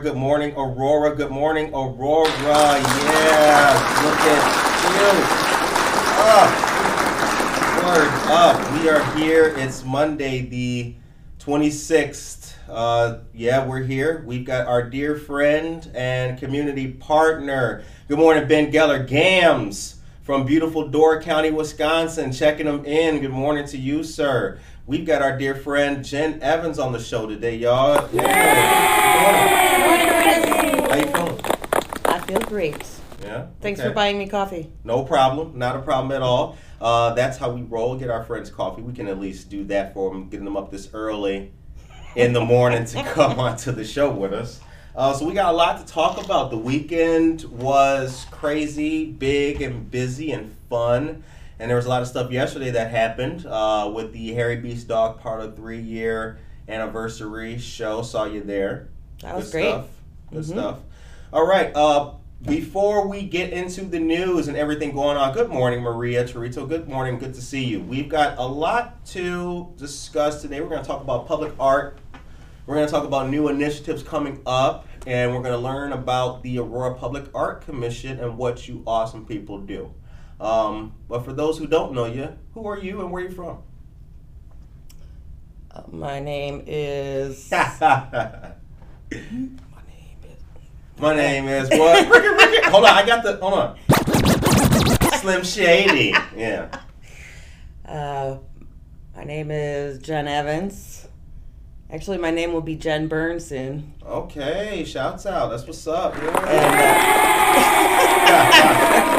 Good morning, Aurora. Good morning, Aurora. Yeah, look at you. Up. Word up. We are here. It's Monday, the 26th. Uh, yeah, we're here. We've got our dear friend and community partner. Good morning, Ben Geller Gams from beautiful Door County, Wisconsin, checking them in. Good morning to you, sir. We've got our dear friend Jen Evans on the show today, y'all. Yeah. How you feeling? I feel great. Yeah. Thanks Okay. for buying me coffee. No problem. Not a problem at all. Uh, that's how we roll. Get our friends coffee. We can at least do that for them, getting them up this early in the morning to come onto the show with us. Uh, so we got a lot to talk about. The weekend was crazy, big, and busy and fun. And there was a lot of stuff yesterday that happened uh, with the Harry B's Dog Parlor's Three Year Anniversary show. Saw you there. That was Good great. Stuff. Good Mhm. stuff. All right. Uh, before we get into the news and everything going on, good morning, Maria Torito. Good morning. Good to see you. We've got a lot to discuss today. We're going to talk about public art. We're going to talk about new initiatives coming up, and we're going to learn about the Aurora Public Art Commission and what you awesome people do. Um, but for those who don't know you, who are you and where are you from? Uh, my name is. My my name is. name is what? Hold on, I got the. Hold on. Slim Shady. Yeah. Uh, my name is Jen Evans. Actually, my name will be Jen Burnson. Okay, shouts out. That's what's up. Yeah.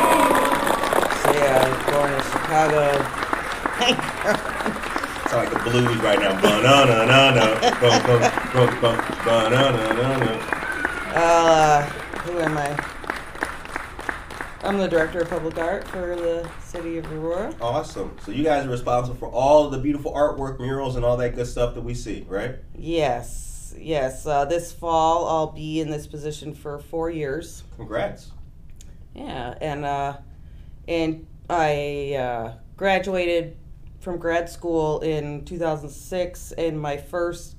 I was born in Chicago. Sound like the blues right now. Ba-na-na-na-na. Bum, bum, bum, bum. Ba-na-na-na-na. well, uh, who am I? I'm the director of public art for the city of Aurora. Awesome. So you guys are responsible for all of the beautiful artwork, murals, and all that good stuff that we see, right? Yes, yes. Uh, this fall, I'll be in this position for four years. Congrats. Yeah, and uh, and I uh, graduated from grad school in 2006, and my first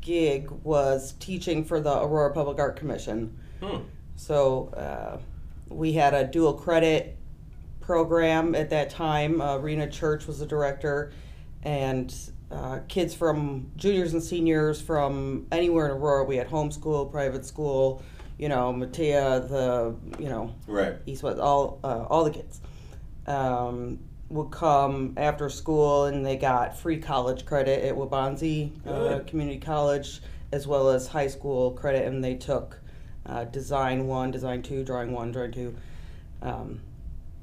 gig was teaching for the Aurora Public Art Commission. Hmm. So uh, we had a dual credit program at that time. Uh, Rena Church was the director, and uh, kids from juniors and seniors from anywhere in Aurora. We had homeschool, private school, you know, Matea, the you know Right. East West, all uh, all the kids um, would come after school, and they got free college credit at Waubonsee uh, Community College, as well as high school credit, and they took uh, design one, design two, drawing one, drawing two. Um,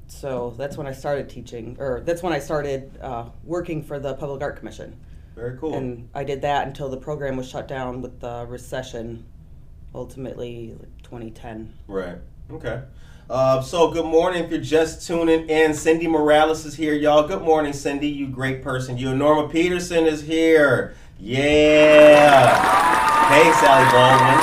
so that's when I started teaching, or that's when I started uh, working for the Public Art Commission. Very cool. And I did that until the program was shut down with the recession, ultimately like 2010. Right. Okay. Uh, so good morning. If you're just tuning in, Cindy Morales is here, y'all. Good morning, Cindy. You great person. You. Norma Peterson is here. Yeah. Hey, Sally Baldwin.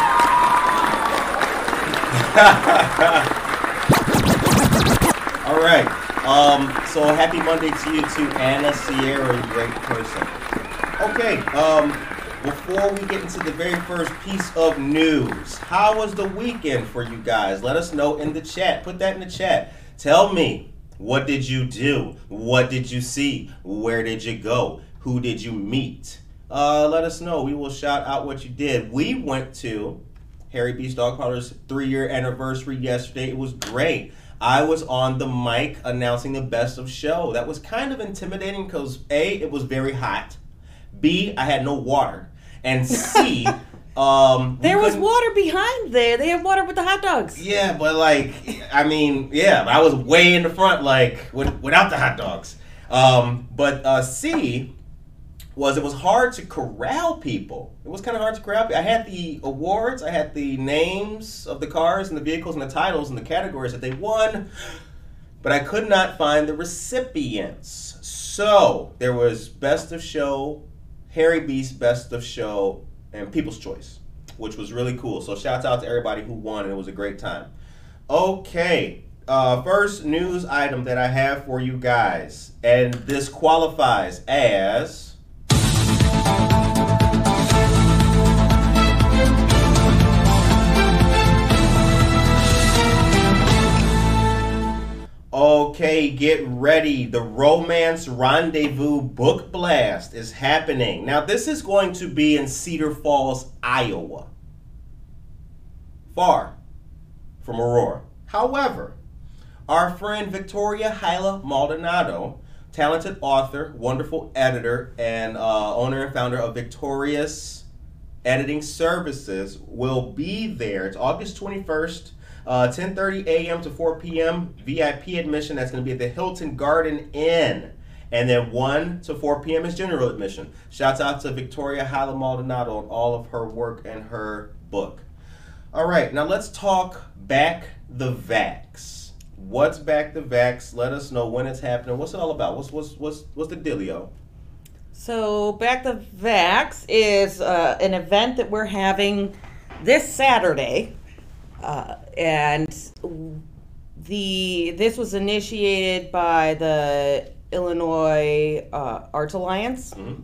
All right. Um, so happy Monday to you too, Anna Sierra, great person. Okay. Um, before we get into the very first piece of news, how was the weekend for you guys? Let us know in the chat. Put that in the chat. Tell me, what did you do? What did you see? Where did you go? Who did you meet? Uh, let us know. We will shout out what you did. We went to Harry B's Dog Parlor's three year anniversary yesterday. It was great. I was on the mic announcing the best of show. That was kind of intimidating because A, it was very hot. B, I had no water. And C, um, There was water behind there. They have water with the hot dogs. Yeah, but like, I mean, yeah, I was way in the front, like, with, without the hot dogs. Um, but uh, C was it was hard to corral people. It was kind of hard to corral. people. I had the awards, I had the names of the cars and the vehicles and the titles and the categories that they won, but I could not find the recipients. So there was best of show, Harry B's best of show, and People's Choice, which was really cool. So shouts out to everybody who won, and it was a great time. Okay, uh, first news item that I have for you guys, and this qualifies as. Okay, get ready. The Romance Rendezvous Book Blast is happening. Now, this is going to be in Cedar Falls, Iowa. Far from Aurora. However, our friend Victoria Hyla Maldonado, talented author, wonderful editor, and uh, owner and founder of Victorious Editing Services, will be there. It's August 21st. Uh, 10:30 a.m. to 4 p.m. VIP admission. That's going to be at the Hilton Garden Inn, and then 1 to 4 p.m. is general admission. Shouts out to Victoria Hyla Maldonado on all of her work and her book. All right, now let's talk back the vax. What's back the vax? Let us know when it's happening. What's it all about? What's what's what's what's the dealio? So, Back the Vax is uh, an event that we're having this Saturday. Uh, and the this was initiated by the Illinois uh, Arts Alliance. Mhm.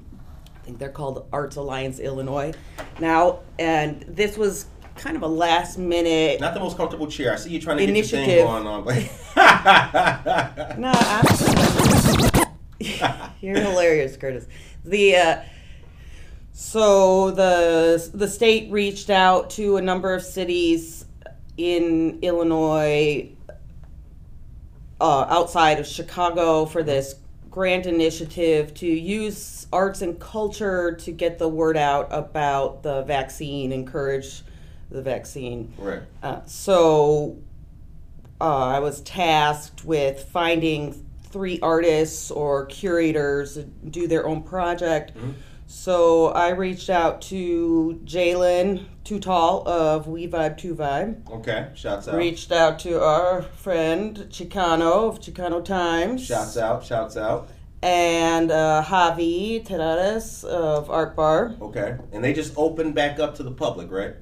I think they're called Arts Alliance Illinois now, and this was kind of a last minute. Not the most comfortable chair. I see you trying to get your thing going on, but No, I'm, you're hilarious, Curtis. The uh, so the the state reached out to a number of cities in Illinois, uh, outside of Chicago, for this grant initiative to use arts and culture to get the word out about the vaccine, encourage the vaccine. right. Uh, so uh, I was tasked with finding three artists or curators to do their own project. Mhm. So I reached out to Jalen Tutal of We Vibe to Vibe. Okay. Shouts out. Reached out to our friend Chicano of Chicano Times. Shouts out. Shouts out. And uh, Javi Terrares of Art Bar. Okay. And they just opened back up to the public, right?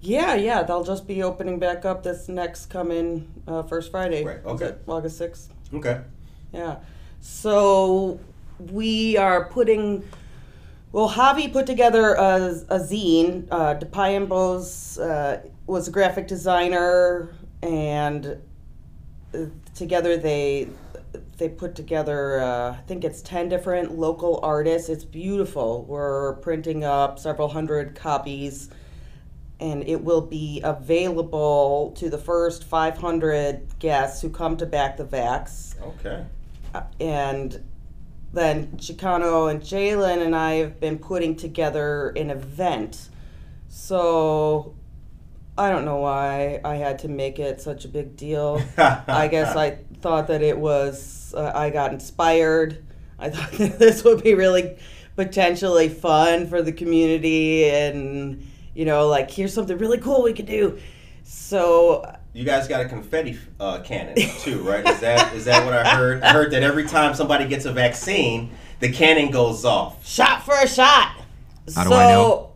Yeah, yeah, they'll just be opening back up this next coming uh, first Friday. Right, okay. August 6th. Okay. Yeah. So we are putting. Well, Javi put together a, a zine. Uh, DePayambos uh, was a graphic designer, and uh, together they they put together. Uh, I think it's ten different local artists. It's beautiful. We're printing up several hundred copies, and it will be available to the first 500 guests who come to back the Vax Okay. and then Chicano and Jalen and I have been putting together an event. So I don't know why I had to make it such a big deal. I guess I thought that it was. Uh, I got inspired. I thought that this would be really potentially fun for the community, and you know, like here's something really cool we could do. So You guys got a confetti uh, cannon too, right? Is that is that what I heard? I heard that every time somebody gets a vaccine, the cannon goes off. shot for a shot. How do so, I know?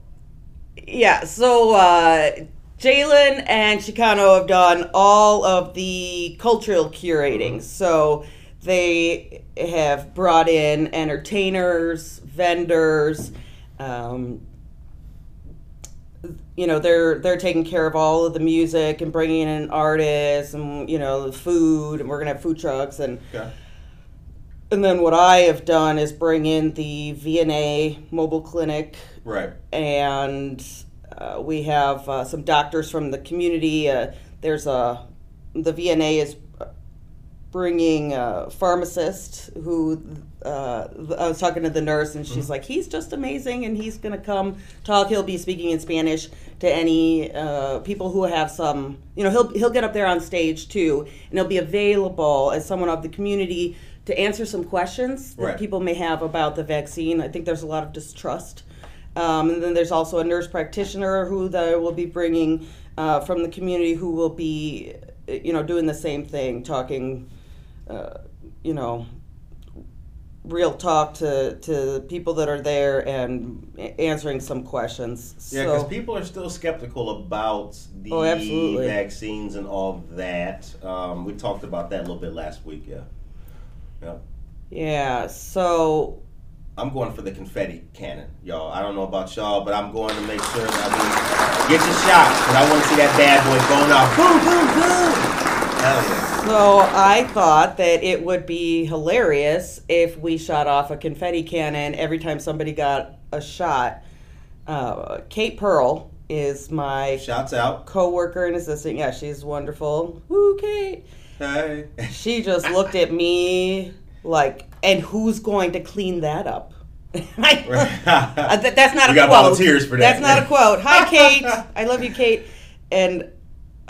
Yeah, so uh, Jalen and Chicano have done all of the cultural curating. So they have brought in entertainers, vendors. Um, you know they're they're taking care of all of the music and bringing in artists and you know the food and we're gonna have food trucks and Okay. and then what I have done is bring in the VNA mobile clinic, Right. and uh, we have uh, some doctors from the community. Uh, there's a the VNA is bringing a pharmacist who uh, I was talking to the nurse, and she's like, he's just amazing, and he's gonna come talk. He'll be speaking in Spanish to any uh, people who have some. You know, he'll he'll get up there on stage too, and he'll be available as someone of the community to answer some questions that Right. people may have about the vaccine. I think there's a lot of distrust. Um, and then there's also a nurse practitioner who they will be bringing uh, from the community who will be, you know, doing the same thing, talking, uh, you know, real talk to, to people that are there and answering some questions. Yeah, so, because people are still skeptical about the Oh, vaccines and all that. Um, we talked about that a little bit last week. Yeah. Yeah. yeah, so I'm going for the confetti cannon, y'all. I don't know about y'all, but I'm going to make sure that I mean, get your shot, because I want to see that bad boy going off. Boom, boom, boom. Hell yeah. So I thought that it would be hilarious if we shot off a confetti cannon every time somebody got a shot. Uh, Kate Pearl is my Shots out. coworker and assistant. Yeah, she's wonderful. Woo, Kate. Hey. She just looked at me like, and who's going to clean that up? Uh, th- that's not We a got quote. volunteers for that. That's not a quote. Hi, Kate. I love you, Kate. And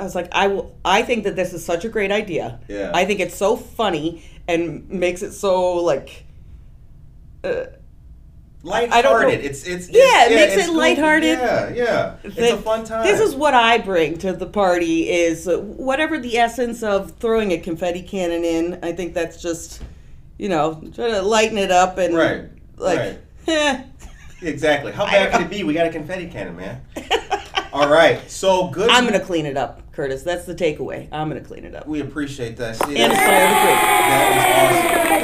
I was like, I will. I think that this is such a great idea. Yeah. I think it's so funny and makes it so like. Uh, Lighthearted. I don't know. It's it's Yeah, it's, it makes it's it goofy. lighthearted. Yeah, yeah. It's a fun time. This is what I bring to the party is uh, whatever the essence of throwing a confetti cannon in. I think that's just, you know, try to lighten it up and Right, like. right. eh. exactly. How bad could it be? We got a confetti cannon, man. All right. So good. I'm gonna clean it up, Curtis. That's the takeaway. I'm gonna clean it up. We appreciate that. See, And That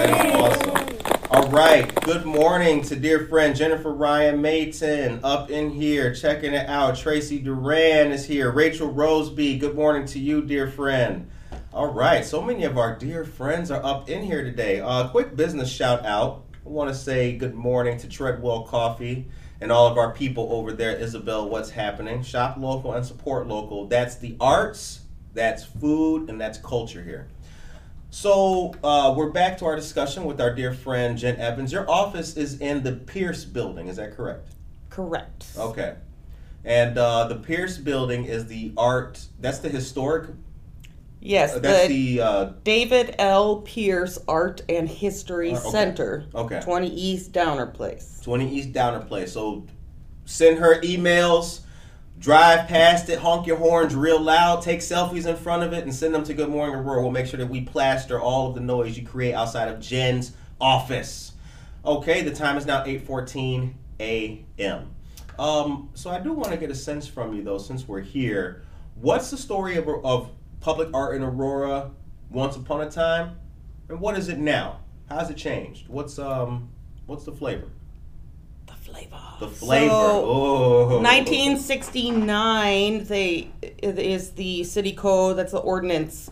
is awesome. That is awesome. All right. Good morning to dear friend Jennifer Ryan Mayton up in here, checking it out. Tracy Duran is here. Rachel Roseby. Good morning to you, dear friend. All right. So many of our dear friends are up in here today. Uh, quick business shout out. I want to say good morning to Treadwell Coffee and all of our people over there. Isabel, what's happening? Shop local and support local. That's the arts, that's food, and that's culture here. So uh, we're back to our discussion with our dear friend Jen Evans. Your office is in the Pierce building, is that correct? Correct. Okay. And uh, the Pierce building is the art, that's the historic, Yes, uh, that's the, the, uh, David L. Pierce Art and History Uh, okay. Center, Okay. 20 East Downer Place. 20 East Downer Place. So send her emails, drive past it, honk your horns real loud, take selfies in front of it, and send them to Good Morning Aurora. We'll make sure that we plaster all of the noise you create outside of Jen's office. Okay, the time is now 8:14 a.m. Um, so I do want to get a sense from you though, since we're here. What's the story of, of public art in Aurora once upon a time, and what is it now? How's it changed? What's um, what's the flavor? The flavor. The flavor. So, oh. 1969 they it is the city code that's the ordinance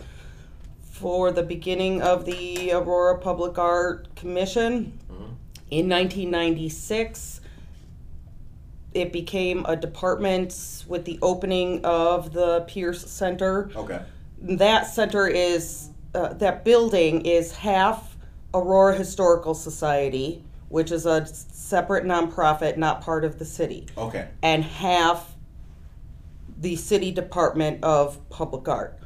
for the beginning of the aurora public art commission Mhm. in 1996 it became a department with the opening of the pierce center Okay. That center is uh, that building is half aurora historical society which is a separate nonprofit not part of the city Okay. and half the city department of public art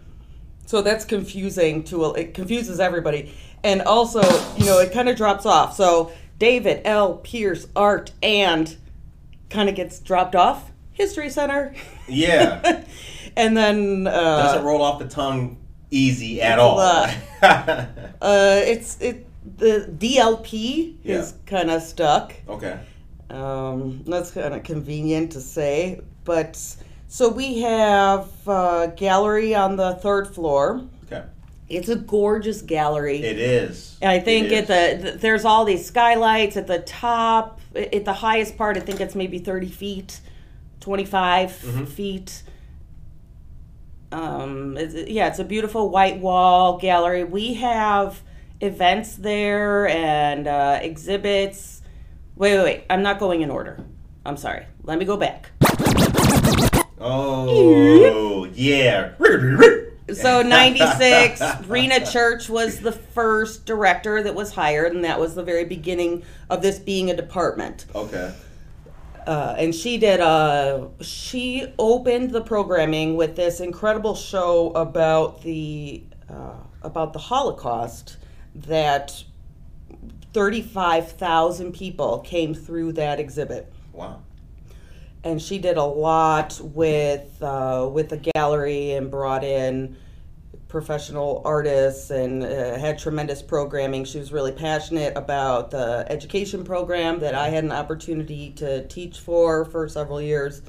So that's confusing to it confuses everybody, and also you know it kind of drops off. So David L. Pierce Art and kind of gets dropped off. History Center. Yeah. and then uh, Doesn't roll off the tongue easy at all. uh, uh, it's it the DLP is kind of stuck. okay. Um, that's kind of convenient to say, but so we have a gallery on the third floor. Okay. It's a gorgeous gallery. It is. And I think It at the, th there's all these skylights at the top. At the highest part, I think it's maybe 30 feet, 25 Mhm. feet. Um, it's, yeah, it's a beautiful white wall gallery. We have events there and uh, exhibits. Wait, wait, wait. I'm not going in order. I'm sorry. Let me go back. Oh yeah. So 96, Rena Church was the first director that was hired, and that was the very beginning of this being a department. Okay. Uh, and she did uh she opened the programming with this incredible show about the uh, about the Holocaust that 35,000 people came through that exhibit Wow. and she did a lot with uh, with the gallery and brought in professional artists and uh, had tremendous programming. She was really passionate about the education program that I had an opportunity to teach for for several years.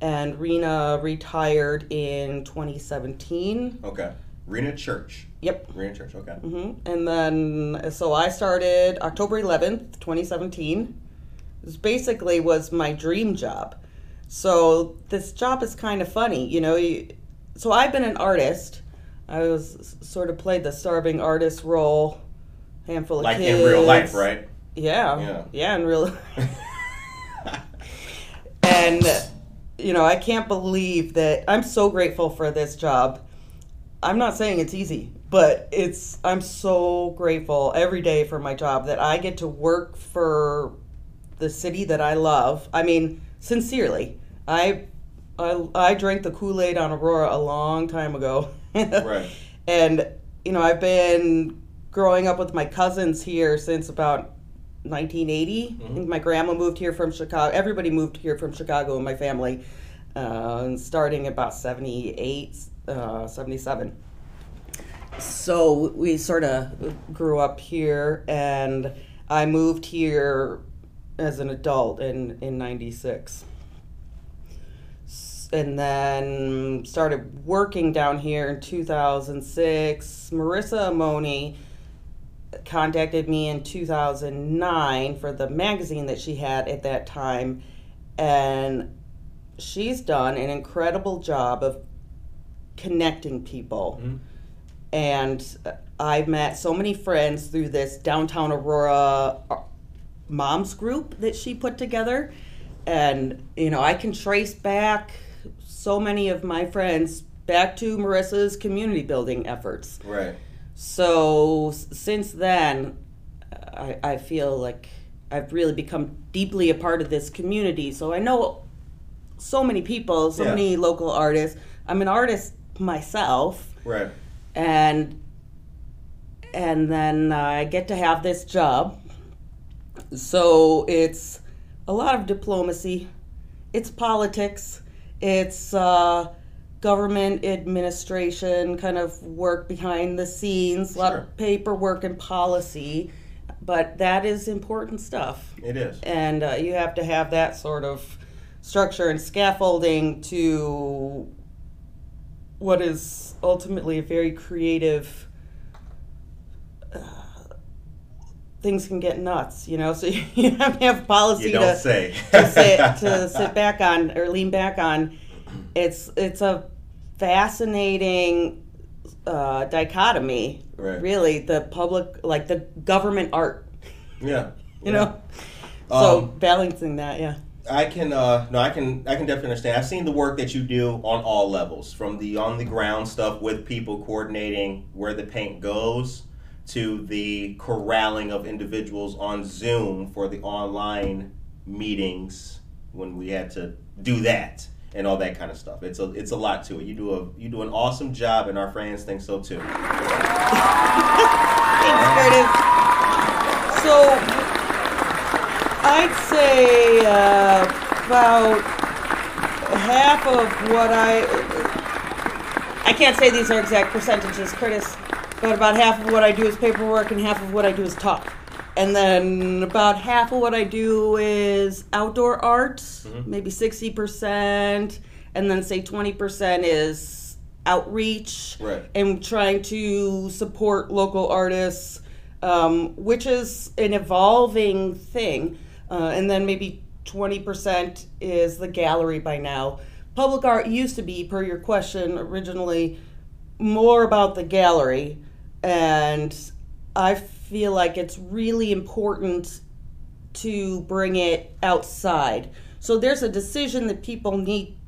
And Rena retired in 2017. Okay. Rena Church. Yep. Rena Church. Okay. hmm And then, so I started October 11th, 2017. This basically was my dream job. So this job is kind of funny, you know. You, so I've been an artist. I was sort of played the starving artist role, handful of Like kids. in real life, right? Yeah. Yeah. Yeah, in real and you know, I can't believe that I'm so grateful for this job. I'm not saying it's easy, but it's I'm so grateful every day for my job that I get to work for the city that I love. I mean, sincerely. I I, I drank the Kool-Aid on Aurora a long time ago. Right. And you know, I've been growing up with my cousins here since about 1980. I think my grandma moved here from Chicago. Everybody moved here from Chicago in my family, uh, starting about 78, uh, 77. So we sort of grew up here, and I moved here as an adult in, in 96 and then started working down here in 2006. Marissa Amoni contacted me in 2009 for the magazine that she had at that time, and she's done an incredible job of connecting people. Mhm. And I've met so many friends through this downtown Aurora uh, moms group that she put together. And, you know, I can trace back so many of my friends back to Marissa's community building efforts. Right. So since then, I, I feel like I've really become deeply a part of this community. So I know so many people, so Yeah. many local artists. I'm an artist myself, Right. and and then I get to have this job. So it's a lot of diplomacy. It's politics. It's uh, government administration, kind of work behind the scenes, a lot Sure. of paperwork and policy. But that is important stuff It is. and uh, you have to have that sort of structure and scaffolding to what is ultimately a very creative uh, things can get nuts you know so you have to have policy You don't to, say. to sit to sit back on or lean back on it's it's a fascinating uh, dichotomy Right. really the public like the government art Yeah. you Yeah. know so Um, balancing that yeah I can uh no I can I can definitely understand. I've seen the work that you do on all levels, from the on the ground stuff with people coordinating where the paint goes to the corralling of individuals on Zoom for the online meetings when we had to do that. and all that kind of stuff. It's a it's a lot to it. You do a you do an awesome job, and our fans think so too. Thanks, Curtis. So, I'd say uh, about half of what I. I can't say these are exact percentages, Curtis, but about half of what I do is paperwork and half of what I do is talk. And then about half of what I do is outdoor art, maybe 60%, and then say 20% is outreach Right. and trying to support local artists, um, which is an evolving thing. Uh, and then maybe 20% is the gallery by now. Public art used to be, per your question originally, more about the gallery. And I feel like it's really important to bring it outside. So there's a decision that people need.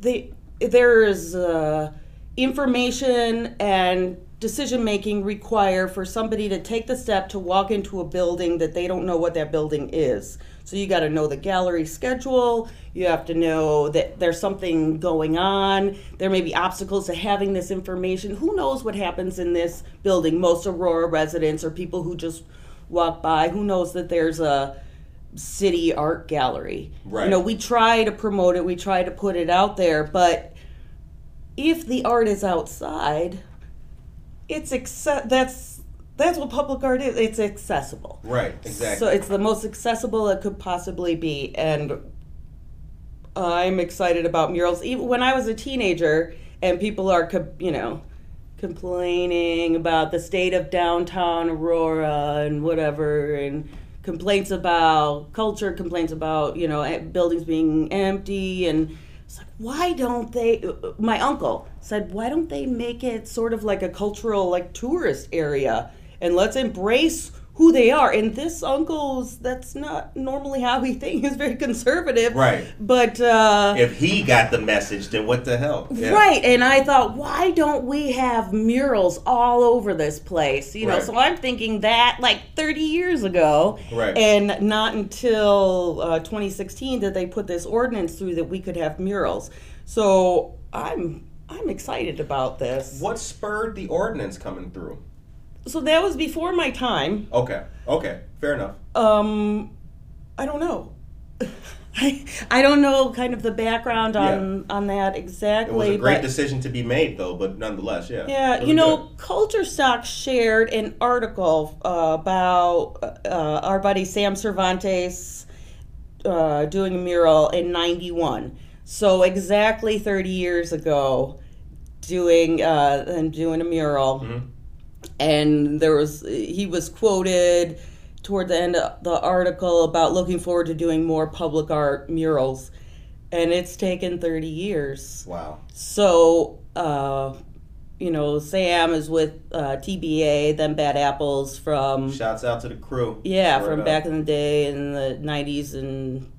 They, there is uh, information and decision making require for somebody to take the step to walk into a building that they don't know what that building is. So you got to know the gallery schedule. You have to know that there's something going on. There may be obstacles to having this information. Who knows what happens in this building? Most Aurora residents or people who just walk by. Who knows that there's a city art gallery? Right. You know, we try to promote it. We try to put it out there, but if the art is outside, it's acce- that's that's what public art is. It's accessible. Right. Exactly. So it's the most accessible it could possibly be, and I'm excited about murals. Even when I was a teenager, and people are, you know, complaining about the state of downtown Aurora and whatever, and complaints about culture, complaints about you know eh, buildings being empty, and it's like, why don't they? My uncle said, why don't they make it sort of like a cultural, like tourist area, and let's embrace who they are. And this uncle's that's not normally how he thinks. He's very conservative, Right. But uh, if he got the message, then what the hell? Yeah. Right, and I thought, why don't we have murals all over this place? You know, Right. so I'm thinking that like 30 years ago, Right. and not until uh, 2016 did they put this ordinance through that we could have murals. So I'm I'm excited about this. What spurred the ordinance coming through? So that was before my time. Okay. Okay. Fair enough. Um, I don't know. I, I don't know kind of the background on on that exactly. It was a great but- decision to be made, though. But nonetheless, yeah. Yeah, you know, good. Culture Stock shared an article uh, about uh, our buddy Sam Cervantes uh, doing a mural in '91. So exactly 30 years ago, doing uh, and doing a mural, Mhm. and there was he was quoted toward the end of the article about looking forward to doing more public art murals, and it's taken 30 years. Wow. So, uh, you know, Sam is with uh, TBA, then Bad Apples from Shouts out to the crew. yeah Word from up. back in the day in the '90s and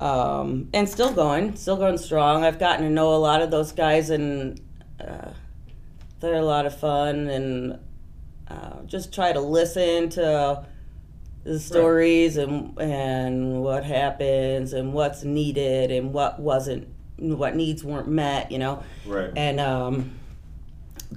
um, and still going, still going strong. I've gotten to know a lot of those guys and uh, they're a lot of fun and uh, just try to listen to the stories and and what happens and what's needed and what wasn't what needs weren't met you know Right. and um,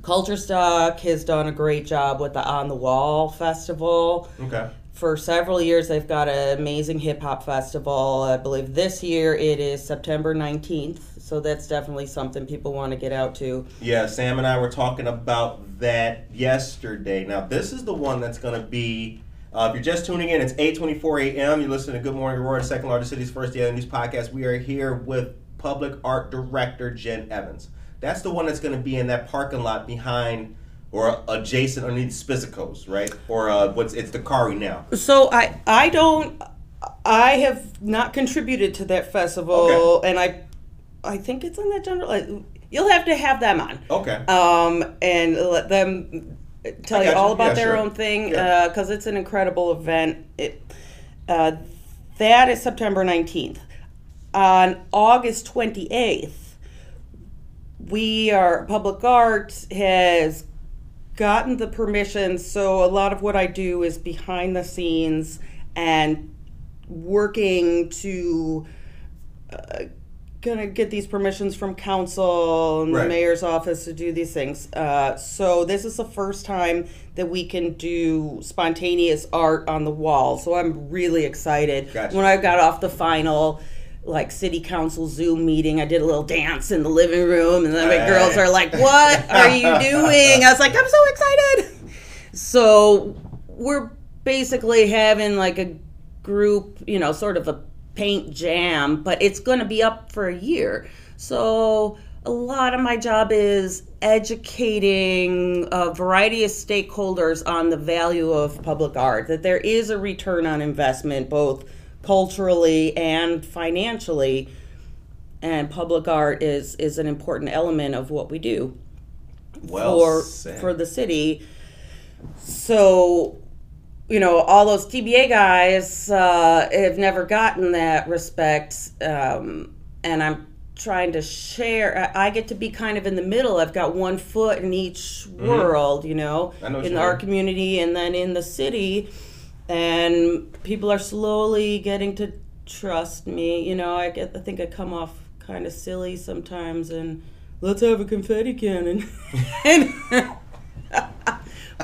Culture Stock has done a great job with the On the Wall festival. Okay. For several years, they've got an amazing hip hop festival. I believe this year it is September 19th, so that's definitely something people want to get out to. Yeah, Sam and I were talking about that yesterday. Now, this is the one that's going to be. Uh, if you're just tuning in, it's 8:24 a.m. You're listening to Good Morning Aurora, the second largest city's first daily news podcast. We are here with Public Art Director Jen Evans. That's the one that's going to be in that parking lot behind or adjacent underneath Spizzico's, right? Or uh, what's it's the Kari now. So I I don't I have not contributed to that festival, and I I think it's in that general. uh, You'll have to have them on. Okay. um, and let them tell you all you. about Yeah, their sure. own thing Yeah. because it's an incredible event. It uh, that is September nineteenth. On August twenty eighth, we are Public Art has gotten the permission. So a lot of what I do is behind the scenes and working to uh, gonna get these permissions from council and Right. the mayor's office to do these things. Uh, so this is the first time that we can do spontaneous art on the wall. So I'm really excited. Gotcha. When I got off the final like city council Zoom meeting, I did a little dance in the living room, and then my Hey. girls are like, "What are you doing?" I was like, "I'm so excited." So we're basically having like a group, you know, sort of a paint jam, but it's going to be up for a year. So a lot of my job is educating a variety of stakeholders on the value of public art, that there is a return on investment both culturally and financially. And public art is is an important element of what we do Well for said. for the city. So, you know, all those TBA guys uh, have never gotten that respect, um, and I'm trying to share. I get to be kind of in the middle. I've got one foot in each world, you know, Mm-hmm. Know in our community and then in the city, and people are slowly getting to trust me. You know, I get. I think I come off kind of silly sometimes, and let's have a confetti cannon. and,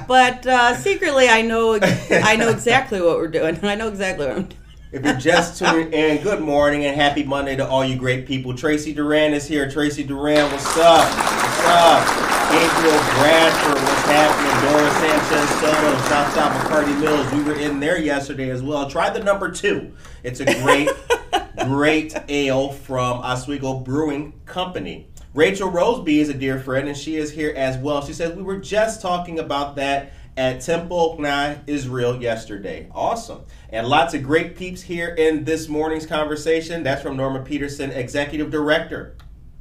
but uh, secretly, I know I know exactly what we're doing. I know exactly what I'm doing. If you're just tuning in, good morning and happy Monday to all you great people. Tracy Duran is here. Tracy Duran, what's up? What's up? Gabriel Bradford, what's happening? Dora Sanchez Soto, South South McCarty Mills. We were in there yesterday as well. Try the number two. It's a great, great ale from Oswego Brewing Company. Rachel Roseby is a dear friend, and she is here as well. She says we were just talking about that at Temple B'nai Israel yesterday. Awesome. And lots of great peeps here in this morning's conversation. That's from Norma Peterson, Executive Director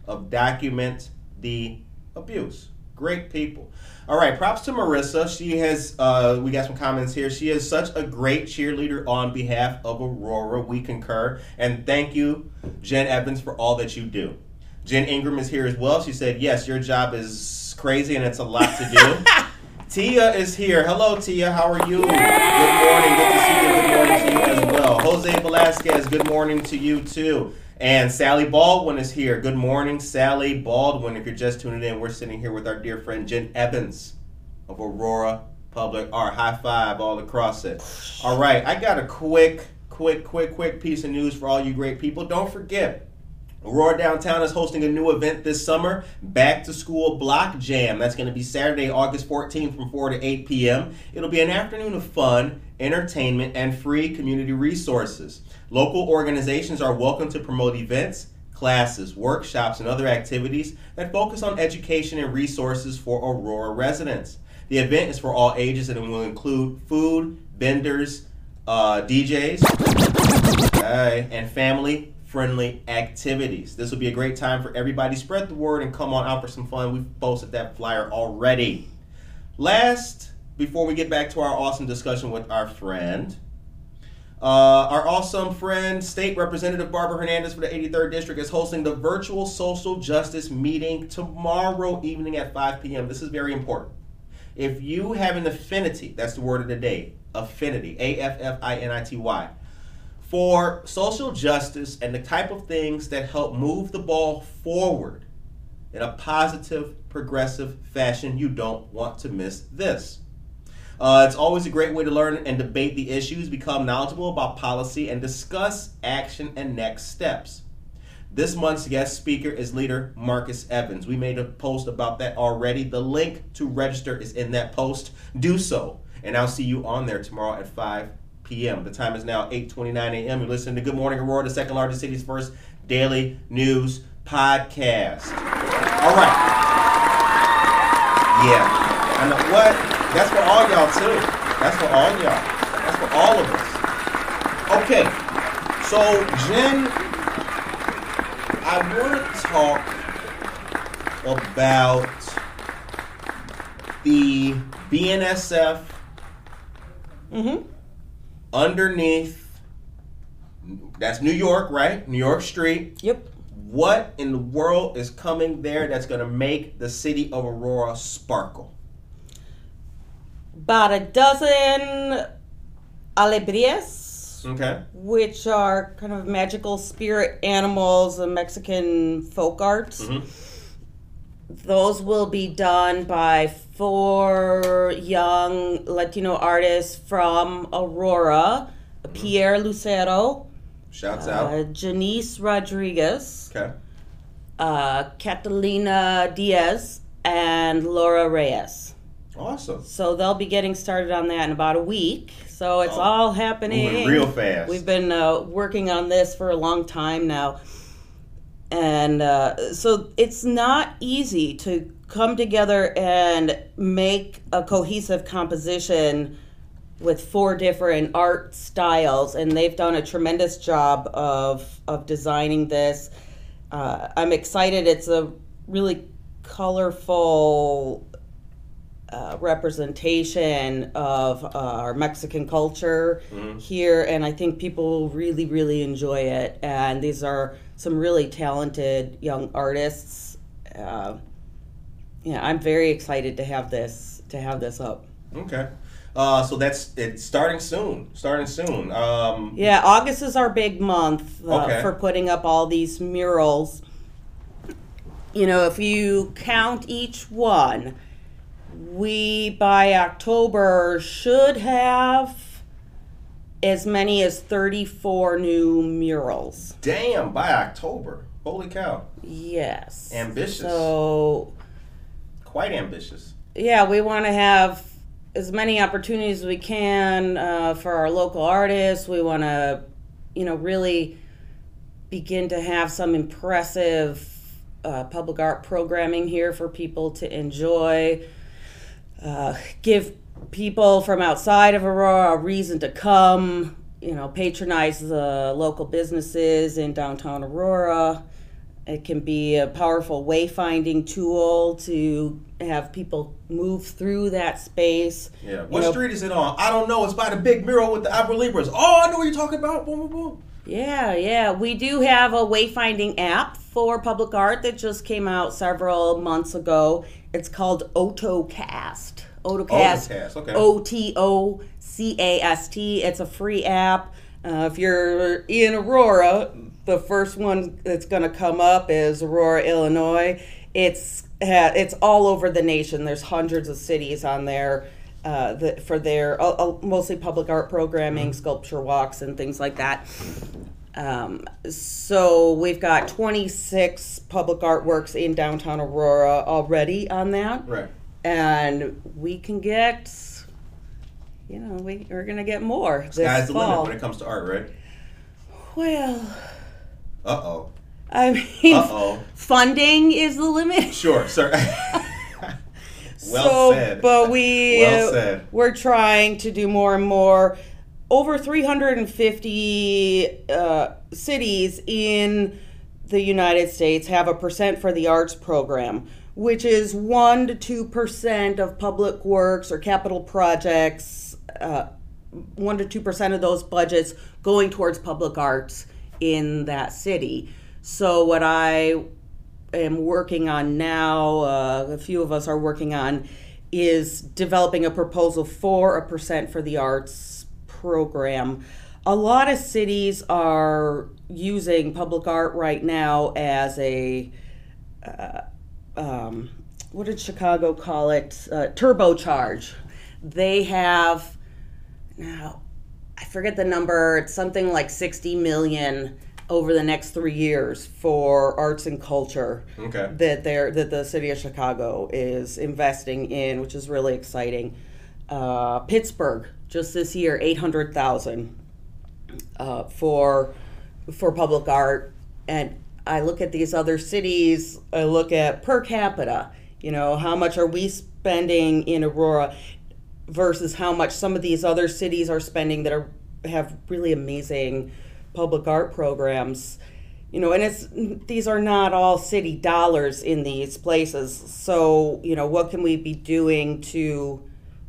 of Document the Abuse. Great people. All right, props to Marissa. She has, uh, we got some comments here. She is such a great cheerleader on behalf of Aurora. We concur. And thank you, Jen Evans, for all that you do. Jen Ingram is here as well. She said, Yes, your job is crazy and it's a lot to do. Tia is here. Hello, Tia. How are you? Good morning. Good to see you. Good morning to you as well. Jose Velasquez, good morning to you too. And Sally Baldwin is here. Good morning, Sally Baldwin. If you're just tuning in, we're sitting here with our dear friend Jen Evans of Aurora Public Art. High five all across it. All right, I got a quick, quick, quick, quick piece of news for all you great people. Don't forget, Aurora Downtown is hosting a new event this summer, Back to School Block Jam. That's going to be Saturday, August 14th from 4 to 8 p.m. It'll be an afternoon of fun, entertainment, and free community resources. Local organizations are welcome to promote events, classes, workshops, and other activities that focus on education and resources for Aurora residents. The event is for all ages and it will include food, vendors, uh, DJs, and family friendly activities. This will be a great time for everybody. Spread the word and come on out for some fun. We've posted that flyer already. Last, before we get back to our awesome discussion with our friend, uh, our awesome friend, State Representative Barbara Hernandez for the 83rd District, is hosting the virtual social justice meeting tomorrow evening at 5 p.m. This is very important. If you have an affinity, that's the word of the day, affinity, A F F I N I T Y, for social justice and the type of things that help move the ball forward in a positive, progressive fashion, you don't want to miss this. Uh, it's always a great way to learn and debate the issues, become knowledgeable about policy, and discuss action and next steps. This month's guest speaker is leader Marcus Evans. We made a post about that already. The link to register is in that post. Do so, and I'll see you on there tomorrow at 5 p.m. The time is now 8:29 a.m. You're listening to Good Morning Aurora, the second largest city's first daily news podcast. All right. Yeah. I know what? That's for all y'all too. That's for all y'all. That's for all of us. Okay. So Jen, I want to talk about the BNSF Mm-hmm. underneath. That's New York, right? New York Street. Yep. What in the world is coming there that's going to make the city of Aurora sparkle? About a dozen alebrijes Okay. which are kind of magical spirit animals and Mexican folk art. Mhm. Those will be done by four young Latino artists from Aurora Pierre Lucero, Shouts uh, out. Janice Rodriguez, Okay. uh, Catalina Diaz, and Laura Reyes. Awesome. So they'll be getting started on that in about a week. So it's Oh, all happening real fast. We've been uh, working on this for a long time now. And uh, so it's not easy to come together and make a cohesive composition with four different art styles. And they've done a tremendous job of, of designing this. Uh, I'm excited. It's a really colorful uh, representation of uh, our Mexican culture Mhm. here, and I think people really, really enjoy it. And these are some really talented young artists. Uh, yeah, I'm very excited to have this to have this up. Okay. Uh, so that's it's starting soon. Starting soon. Um, Yeah, August is our big month uh, Okay. for putting up all these murals. You know, if you count each one, we by October should have as many as 34 new murals. Damn, by October. Holy cow. Yes. Ambitious. So, Quite ambitious. yeah, we want to have as many opportunities as we can uh, for our local artists. We want to, you know, really begin to have some impressive uh, public art programming here for people to enjoy. Uh, give people from outside of Aurora a reason to come. You know, patronize the local businesses in downtown Aurora. It can be a powerful wayfinding tool to have people move through that space. Yeah. What know- street is it on? I don't know. It's by the big mural with the alebrijes. Oh, I know what you're talking about. Boom, boom, boom. Yeah, yeah. We do have a wayfinding app for public art that just came out several months ago. It's called OtoCast. OtoCast. Okay. O T O C A S T. It's a free app. Uh, if you're in Aurora, the first one that's going to come up is Aurora, Illinois. It's it's all over the nation. There's hundreds of cities on there uh, that, for their uh, uh, mostly public art programming, sculpture walks, and things like that. Um, so we've got 26 public artworks in downtown Aurora already on that Right. and we can get you know we, we're gonna get more this Sky's the limit fall when it comes to art, right? well Uh oh. i mean Uh oh. funding is the limit Sure, sir. well so, said. but we Well said. we're trying to do more and more over 350 uh, cities in the united states have a percent for the arts program which is 1 to 2% of public works or capital projects uh, 1 to 2% of those budgets going towards public arts in that city. So what i am working on now, uh, a few of us are working on, is developing a proposal for a percent for the arts program. A lot of cities are using public art right now as a, uh, um, what did Chicago call it? Uh, turbocharge. They have, now, I forget the number, it's something like 60 million over the next three years for arts and culture Okay. that they're that the city of Chicago is investing in, which is really exciting. Uh, Pittsburgh just this year, eight hundred thousand uh, for for public art, and I look at these other cities. I look at per capita. You know, how much are we spending in Aurora versus how much some of these other cities are spending that are have really amazing public art programs you know and it's these are not all city dollars in these places so you know what can we be doing to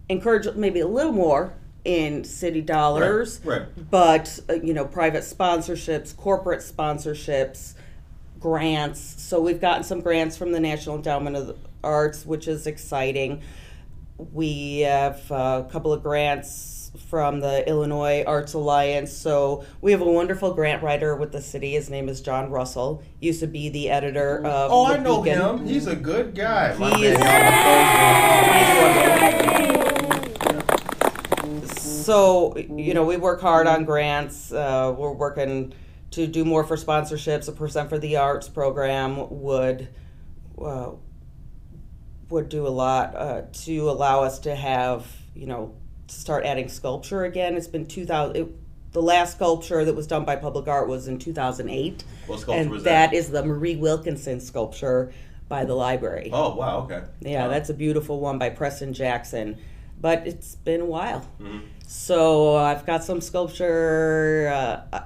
encourage maybe a little more in city dollars Right, right. but uh, you know private sponsorships corporate sponsorships grants so we've gotten some grants from the national endowment of the arts which is exciting we have uh, a couple of grants from the Illinois Arts Alliance. So we have a wonderful grant writer with the city. His name is John Russell. Used to be the editor of. Oh, the I know Beacon. him. He's a good guy. He is- So you know, we work hard on grants. Uh, we're working to do more for sponsorships. A percent for the arts program would uh, would do a lot uh, to allow us to have you know start adding sculpture again. It's been two thousand. The last sculpture that was done by Public Art was in 2008, What sculpture and was that that? is the Marie Wilkinson sculpture by the library. Oh, wow. Okay. Yeah, that's a beautiful one by Preston Jackson. But it's been a while. Mhm. So I've got some sculpture uh,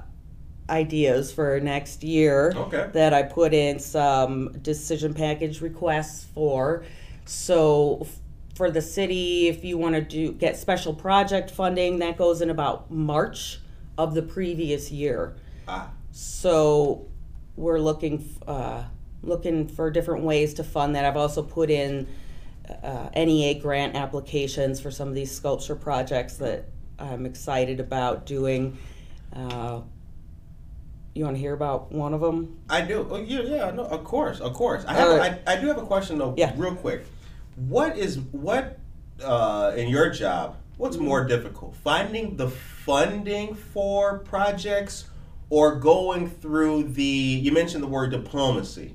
ideas for next year Okay. that I put in some decision package requests for. So f- for the city, if you want to do get special project funding, that goes in about March of the previous year. Ah, So we're looking f- uh, looking for different ways to fund that. I've also put in uh, NEA grant applications for some of these sculpture projects that I'm excited about doing. Uh, you want to hear about one of them? I do. Oh, yeah, yeah. No, of course, of course. I have. right. I, I do have a question though. Yeah. Real quick. What is what uh, in your job? What's more difficult, finding the funding for projects, or going through the? You mentioned the word diplomacy,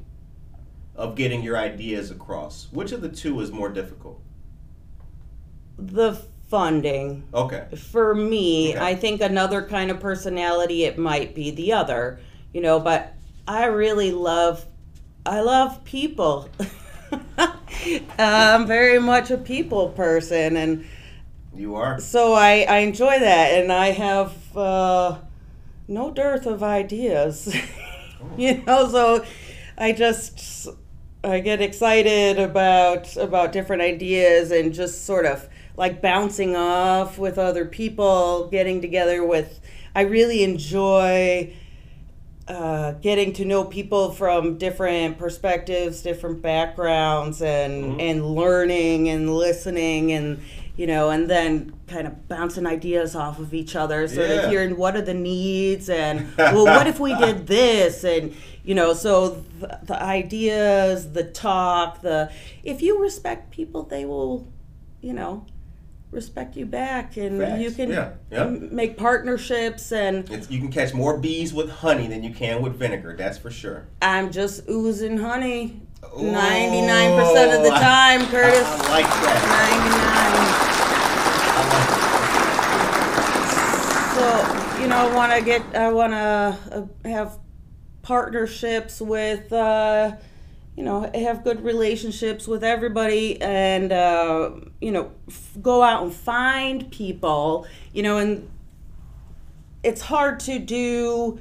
of getting your ideas across. Which of the two is more difficult? The funding. Okay. For me, Okay. I think another kind of personality it might be the other, you know, but I really love I love people. I'm very much a people person and You are. so I, I enjoy that and I have uh, no dearth of ideas. you know, so I just I get excited about about different ideas and just sort of like bouncing off with other people, getting together with I really enjoy uh, getting to know people from different perspectives, different backgrounds, and Mhm. and learning and listening and you know, and then kind of bouncing ideas off of each other, sort Yeah. of hearing what are the needs and well, what if we did this and you know, so the, the ideas, the talk, the if you respect people, they will, you know, respect you back, and Facts. you can Yeah. Yeah. make partnerships and. It's, you can catch more bees with honey than you can with vinegar. That's for sure. I'm just oozing honey. Ooh, 99% of the I- time, Curtis. I like that. Ninety-nine. So, you know, I want to get, I want to uh, have partnerships with, uh, you know, have good relationships with everybody and, uh, you know, f- go out and find people, you know, and it's hard to do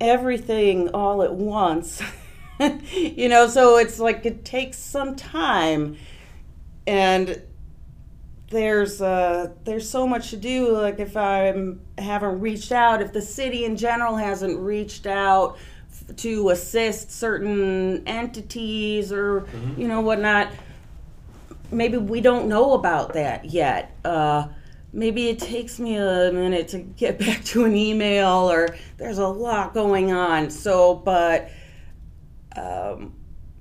everything all at once. you know, so it's like it takes some time and there's uh there's so much to do like if i haven't reached out if the city in general hasn't reached out to assist certain entities or you know whatnot maybe we don't know about that yet uh maybe it takes me a minute to get back to an email or there's a lot going on so but um,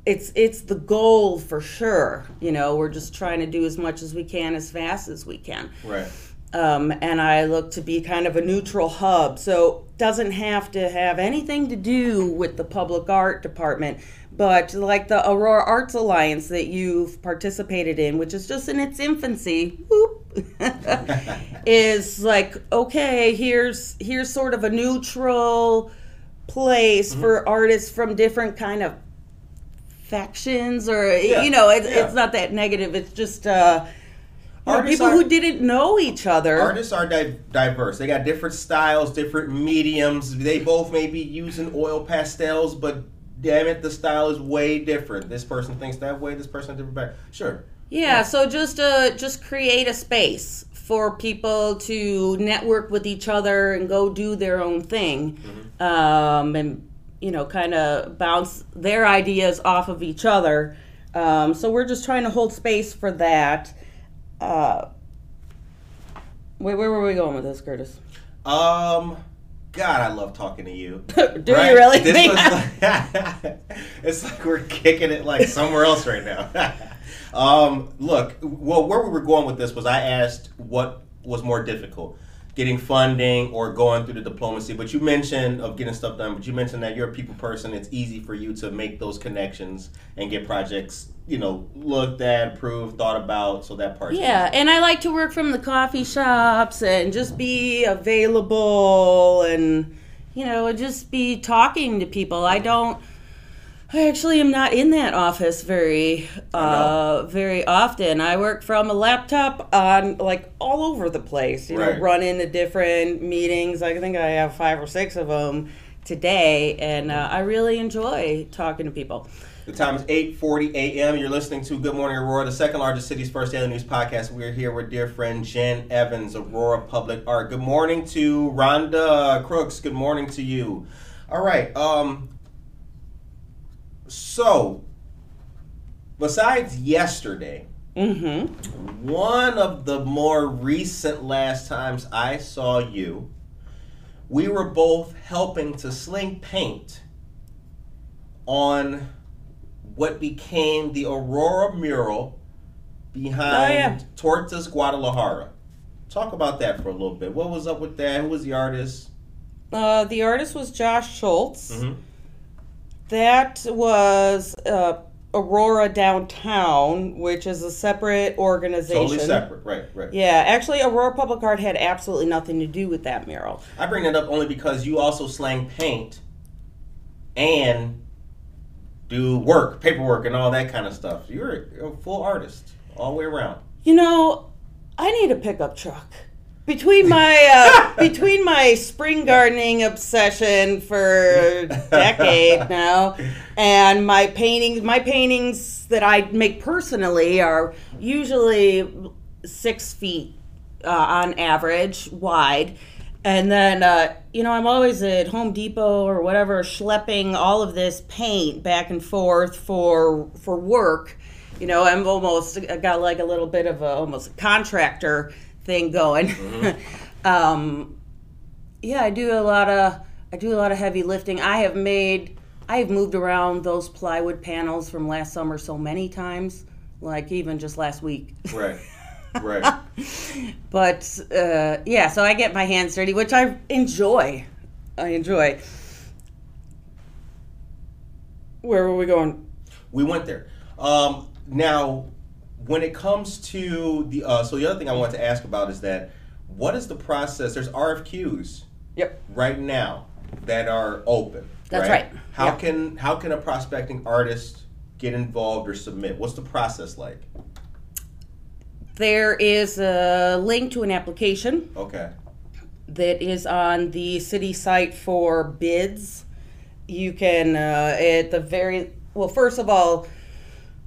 it's it's the goal for sure. You know, we're just trying to do as much as we can as fast as we can. Right. Um, and I look to be kind of a neutral hub, so doesn't have to have anything to do with the public art department, but like the Aurora Arts Alliance that you've participated in, which is just in its infancy, whoop, is like okay, here's here's sort of a neutral place for artists from different kind of factions or Yeah, you know it, yeah. it's not that negative. It's just uh you Artists people are- who didn't know each other Artists are di- diverse. They got different styles, different mediums. They both may be using oil pastels, but damn it, the style is way different. This person thinks that way. This person different back. Sure. yeah so just uh just create a space for people to network with each other and go do their own thing um and you know kind of bounce their ideas off of each other um, so we're just trying to hold space for that uh, Wait, where were we going with this, Curtis? Um, God, I love talking to you. Do Right? you really? This like, it's like we're kicking it like somewhere else right now. um, look, well, where we were going with this was I asked what was more difficult, getting funding or going through the diplomacy. But you mentioned of getting stuff done. But you mentioned that you're a people person. It's easy for you to make those connections and get projects, you know, looked at, approved, thought about. So that part. Yeah, and I like to work from the coffee shops and just be available and you know, just be talking to people. I don't I actually am not in that office very uh very often. I work from a laptop on like all over the place, you Right. know, run into different meetings. I think I have 5 or 6 of them today and uh, I really enjoy talking to people. The time is 8:40 a.m. You're listening to Good Morning Aurora, the second largest city's first daily news podcast. We're here with dear friend Jen Evans, Aurora Public Art. Good morning to Rhonda Crooks. Good morning to you. All right. Um. So, besides yesterday, Mhm. one of the more recent last times I saw you, we were both helping to sling paint on what became the Aurora mural behind Oh, yeah. Tortas Guadalajara. Talk about that for a little bit. What was up with that? Who was the artist? Uh, the artist was Josh Schultz. Mhm. That was uh, Aurora Downtown, which is a separate organization. Totally separate. Right, right. Yeah, actually, Aurora Public Art had absolutely nothing to do with that mural. I bring that up only because you also slang paint and do work, paperwork, and all that kind of stuff. You're a full artist all the way around. You know, I need a pickup truck. Between my uh, between my spring gardening obsession for a decade now, and my paintings, my paintings that I make personally are usually six feet uh, on average wide. And then, uh, you know, I'm always at Home Depot or whatever, schlepping all of this paint back and forth for for work. You know, I'm almost I got like a little bit of a almost a contractor thing going. um, yeah, I do a lot of I do a lot of heavy lifting. I have made I have moved around those plywood panels from last summer so many times, like even just last week. Right, right. But uh, yeah, so I get my hands dirty, which I enjoy. I enjoy. Where were we going? we went there. Um, now, when it comes to the, uh, so the other thing I want to ask about is that what is the process? There's RFQs Yep. right now that are open. That's right. How Yep. can how can a prospecting artist get involved or submit? What's the process like? There is a link to an application Okay. that is on the city site for bids. You can uh, at the very well. First of all,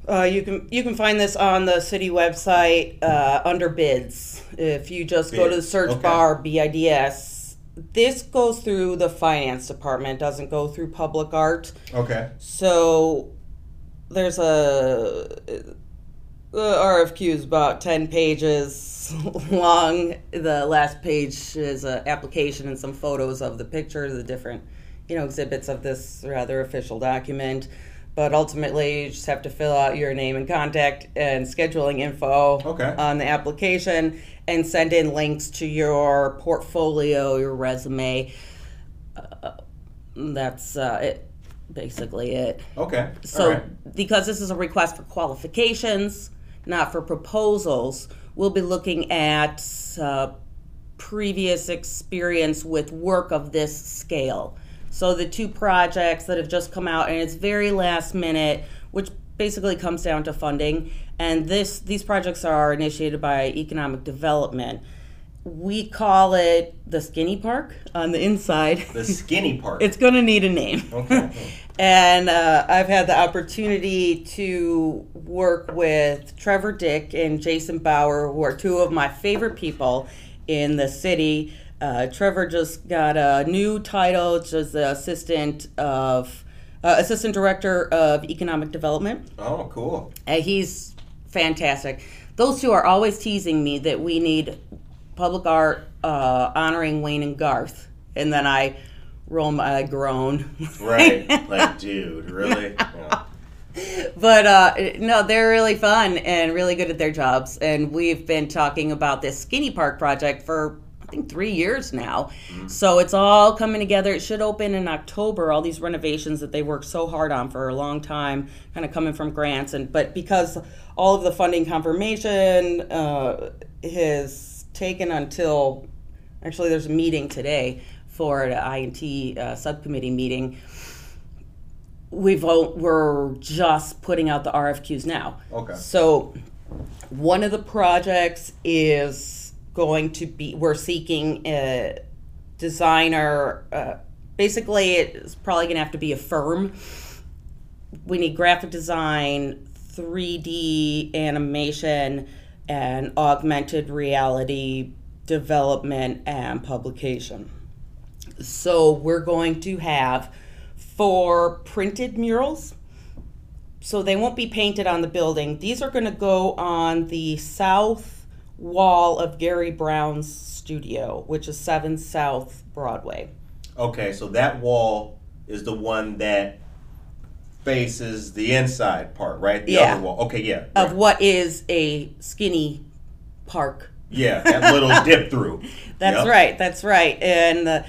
uh, you can you can find this on the city website uh, under bids. If you just go to the search okay. bar BIDS, this goes through the finance department. Doesn't go through public art. Okay. So there's a the RFQ is about ten pages long. The last page is an application and some photos of the pictures, the different you know exhibits of this rather official document. But ultimately, you just have to fill out your name and contact and scheduling info Okay. on the application and send in links to your portfolio, your resume. Uh, that's uh, it, basically it. Okay. So, right. because this is a request for qualifications, not for proposals, we'll be looking at uh, previous experience with work of this scale. So, the two projects that have just come out, and it's very last minute, which basically comes down to funding. And this these projects are initiated by economic development. We call it the skinny park on the inside. The skinny park. It's going to need a name. Okay. and uh, I've had the opportunity to work with Trevor Dick and Jason Bauer, who are two of my favorite people in the city. Uh, Trevor just got a new title, just the assistant of uh, assistant director of economic development. oh, cool. Uh, he's fantastic. Those two are always teasing me that we need public art uh, honoring Wayne and Garth, and then I roll my groan. Right. like, dude, really? Yeah. but uh, no, they're really fun and really good at their jobs. And we've been talking about this Skinny Park project for I think three years now. So it's all coming together. It should open in October. All these renovations that they worked so hard on for a long time, kind of coming from grants, and but because all of the funding confirmation uh, has taken until actually there's a meeting today for the INT uh, subcommittee meeting we've all, we're just putting out the RFQs now. Okay. So one of the projects is going to be we're seeking a designer. Uh, basically, it's probably going to have to be a firm. We need graphic design, 3D animation, and augmented reality development and publication. So we're going to have four printed murals. So they won't be painted on the building. These are going to go on the south wall of Gary Brown's studio, which is 7 South Broadway. Okay, so that wall is the one that faces the inside part, right? The Yeah. other wall. Okay, yeah. Of right. what is a skinny park. Yeah, that little dip through. That's Yep. right. That's right. And uh,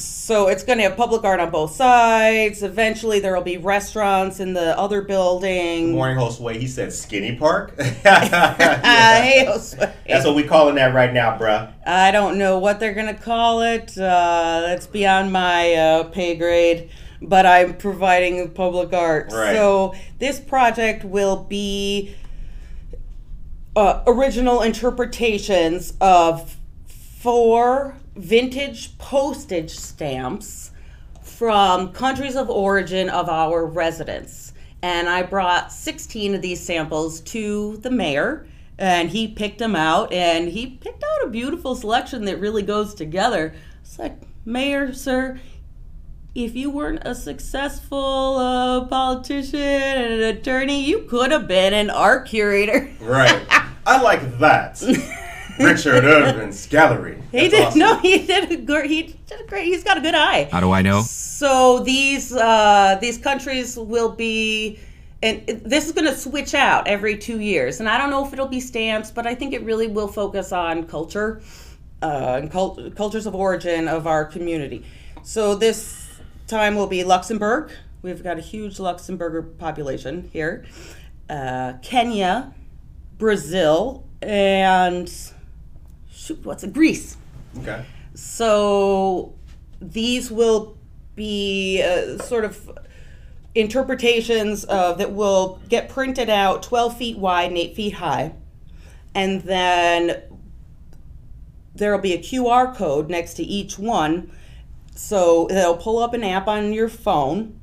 so it's going to have public art on both sides. Eventually, there will be restaurants in the other building. Morning host way, he said skinny park. Ah, hey, Josue. That's what we calling that right now, bruh. I don't know what they're gonna call it. Uh, that's beyond my uh, pay grade. But I'm providing public art. Right. So this project will be uh, original interpretations of four vintage postage stamps from countries of origin of our residents. And I brought 16 of these samples to the mayor, and he picked them out, and he picked out a beautiful selection that really goes together. It's like, Mayor, sir, if you weren't a successful uh, politician and an attorney, you could have been an art curator. Right. I like that. Richard Irvin's gallery. He That's did awesome. no, he did a good. He did a great. He's got a good eye. How do I know? So these uh, these countries will be, and this is going to switch out every two years. And I don't know if it'll be stamps, but I think it really will focus on culture uh, and cult- cultures of origin of our community. So this time will be Luxembourg. We've got a huge Luxembourger population here. Uh, Kenya, Brazil, and shoot, what's it? Greece. Okay. So these will be uh, sort of interpretations of that will get printed out 12 feet wide and 8 feet high. And then there will be a QR code next to each one. So they'll pull up an app on your phone.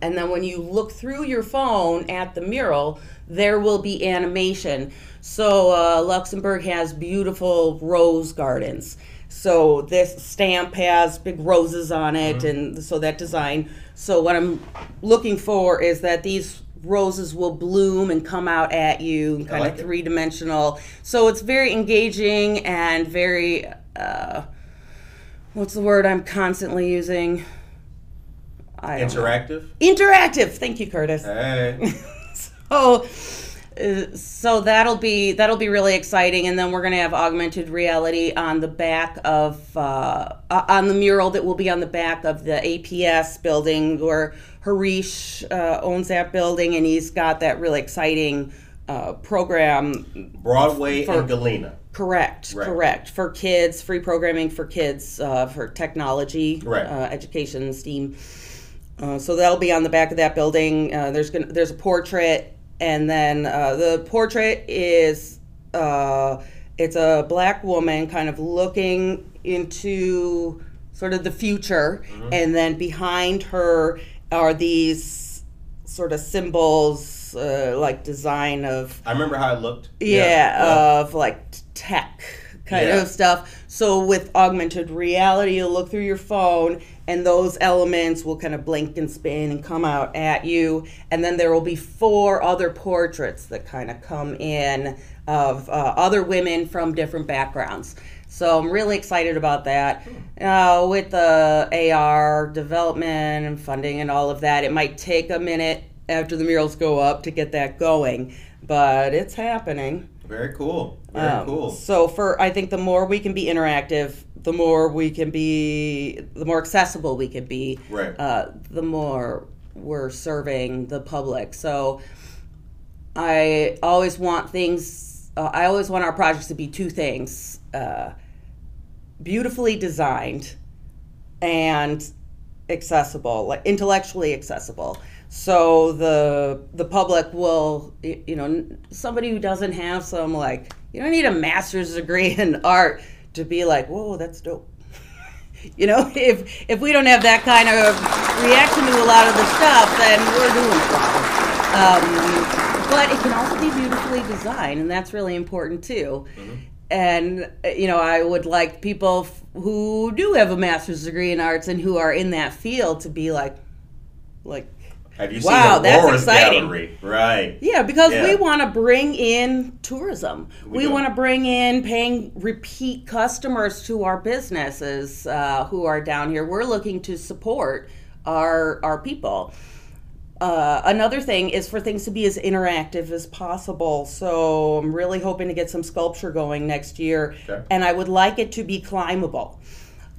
And then when you look through your phone at the mural, there will be animation. So uh, Luxembourg has beautiful rose gardens. So this stamp has big roses on it, and so that design. So what I'm looking for is that these roses will bloom and come out at you, kind like of three dimensional. So it's very engaging and very. Uh, what's the word I'm constantly using? I. Interactive. Interactive. Thank you, Curtis. Hey. So, uh, so that'll be that'll be really exciting, and then we're gonna have augmented reality on the back of uh, uh, on the mural that will be on the back of the APS building, where Harish uh, owns that building, and he's got that really exciting uh, program Broadway For- and Galena. Correct, Right. correct. For kids, free programming for kids, uh, for technology, Right. uh, education, STEAM. Uh, so that'll be on the back of that building. Uh, there's gonna there's a portrait, and then uh, the portrait is uh, it's a black woman kind of looking into sort of the future, and then behind her are these sort of symbols, uh, like design of I remember how it looked. yeah, of like tech kind Yeah. of stuff. So with augmented reality, you'll look through your phone and those elements will kind of blink and spin and come out at you. And then there will be four other portraits that kind of come in of uh, other women from different backgrounds. So I'm really excited about that. Uh, with the AR development and funding and all of that, it might take a minute after the murals go up to get that going, but it's happening. Very cool. Very Um, cool. So for I think the more we can be interactive, the more we can be, the more accessible we can be. Right. Uh, the more we're serving the public. So I always want things. Uh, I always want our projects to be two things: uh, beautifully designed and accessible, like intellectually accessible. So the the public will, you know, somebody who doesn't have some like, you don't need a master's degree in art to be like, whoa, that's dope. You know, if if we don't have that kind of reaction to a lot of the stuff, then we're doing it wrong. Um, but it can also be beautifully designed, and that's really important too. And uh, you know, I would like people f- who do have a master's degree in arts and who are in that field to be like, like, Have you Wow, seen that's Aurora's exciting. gallery? Right. yeah, because we want to bring in tourism. We We, want to bring in paying repeat customers to our businesses uh, who are down here. We're looking to support our our people. Uh, another thing is for things to be as interactive as possible. So I'm really hoping to get some sculpture going next year, Okay. and I would like it to be climbable,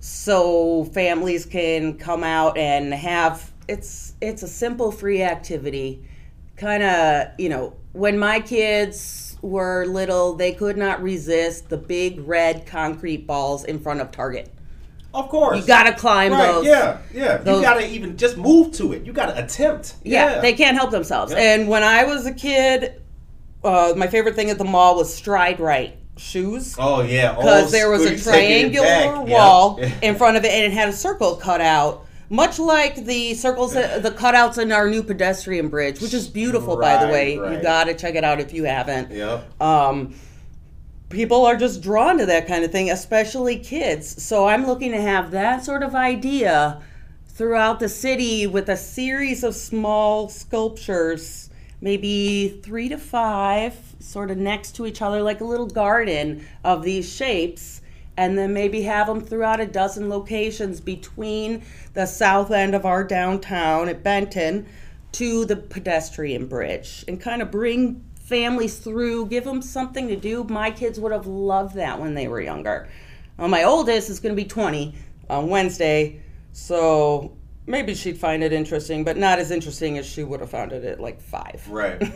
so families can come out and have it's it's a simple free activity. Kind of you know when my kids were little, they could not resist the big red concrete balls in front of Target. Of course. You got to climb Right. those. Yeah. Yeah. those- you gotta even just move to it. You gotta attempt. Yeah, they can't help themselves. Yeah. And when I was a kid, uh, my favorite thing at the mall was Stride Rite shoes. Oh yeah. Because there was a you taking it triangular wall Yeah. in front of it, and it had a circle cut out, much like the circles, the cutouts in our new pedestrian bridge, which is beautiful, by the way. right. You got to check it out if you haven't. Yep. Um, people are just drawn to that kind of thing, especially kids. So I'm looking to have that sort of idea throughout the city with a series of small sculptures, maybe three to five, sort of next to each other, like a little garden of these shapes. And then maybe have them throughout a dozen locations between the south end of our downtown at Benton to the pedestrian bridge and kind of bring families through, give them something to do. My kids would have loved that when they were younger. Uh, my oldest is going to be 20 on Wednesday, so maybe she'd find it interesting, but not as interesting as she would have found it at like five. Right.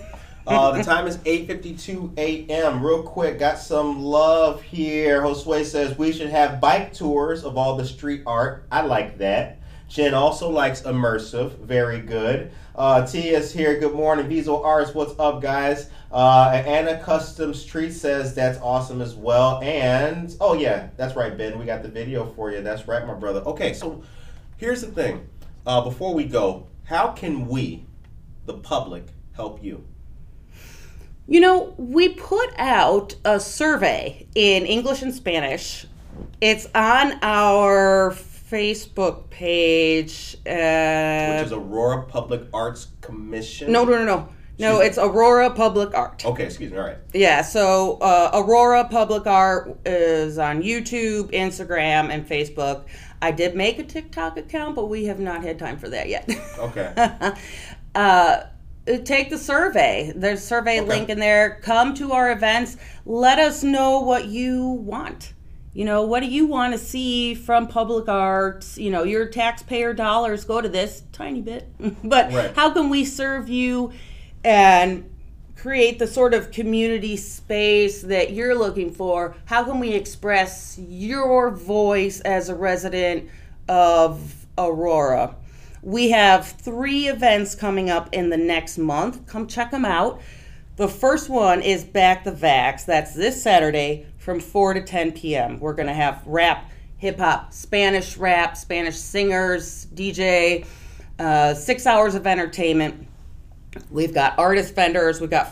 Uh, the time is 8:52 a.m. Real quick, got some love here. Josue says we should have bike tours of all the street art. I like that. Jen also likes immersive. Very good. Uh, Tia's here. Good morning, Visual Arts. What's up, guys? Uh, Anna Custom Street says that's awesome as well. And oh yeah, that's right, Ben. We got the video for you. That's right, my brother. Okay, so here's the thing. Uh, before we go, how can we, the public, help you? You know, we put out a survey in English and Spanish. It's on our Facebook page. Uh, which is Aurora Public Arts Commission. no, no, no, no. No, it's Aurora Public Art. Okay, excuse me. All right. Yeah, so uh, Aurora Public Art is on YouTube, Instagram, and Facebook. I did make a TikTok account, but we have not had time for that yet. Okay. uh, Uh, take the survey. There's a survey Okay. link in there. Come to our events. Let us know what you want. You know, what do you want to see from public arts? You know, your taxpayer dollars go to this tiny bit, but Right. how can we serve you and create the sort of community space that you're looking for? How can we express your voice as a resident of Aurora? We have three events coming up in the next month. Come check them out. The first one is Back the Vax. That's this Saturday from 4 to 10 p.m. We're going to have rap, hip hop, Spanish rap, Spanish singers, DJ, uh, six hours of entertainment. We've got artist vendors, we've got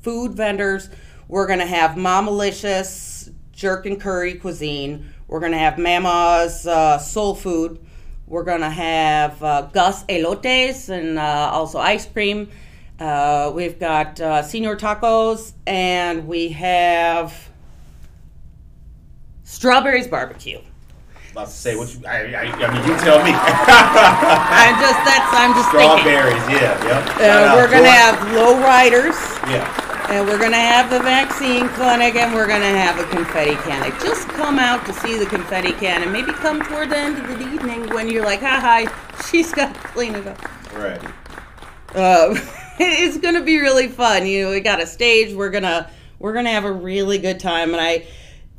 food vendors. We're going to have Mamalicious jerk and curry cuisine. We're gonna have Mama's uh, soul food. We're gonna have uh, Gus elotes and uh, also ice cream. Uh, we've got uh, senior tacos, and we have strawberries barbecue. About to say what you. I, I, I mean, you tell me. I'm just that's I'm just thinking. Strawberries, yeah, yep. Uh, we're gonna have low riders. Yeah, And we're gonna have the vaccine clinic, and we're gonna have a confetti cannon. Just come out to see the confetti cannon. And maybe come toward the end of the evening when you're like, "Ha ha, she's got to clean it up." right. Uh, it's gonna be really fun. You know, we got a stage. We're gonna we're gonna have a really good time, and I.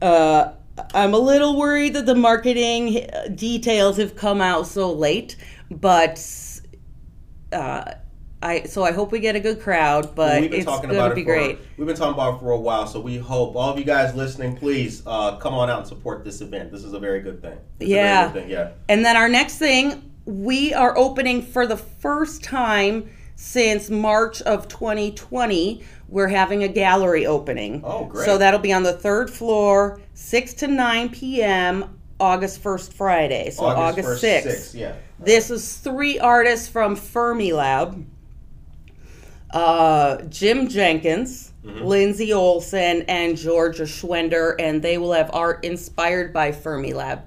Uh, I'm a little worried that the marketing details have come out so late, but uh, I so I hope we get a good crowd. But we've been it's going to it be for, great. We've been talking about it for a while, so we hope all of you guys listening, please uh, come on out and support this event. This is a very good thing. It's a very Yeah. good thing, yeah. And then our next thing, we are opening for the first time since March of 2020. We're having a gallery opening. Oh, great. So that'll be on the third floor, 6 to 9 p.m., August 1st, Friday. So August, 1st, 6th. yeah. This is three artists from Fermilab uh, Jim Jenkins, Lindsay Olson, and Georgia Schwender, and they will have art inspired by Fermilab.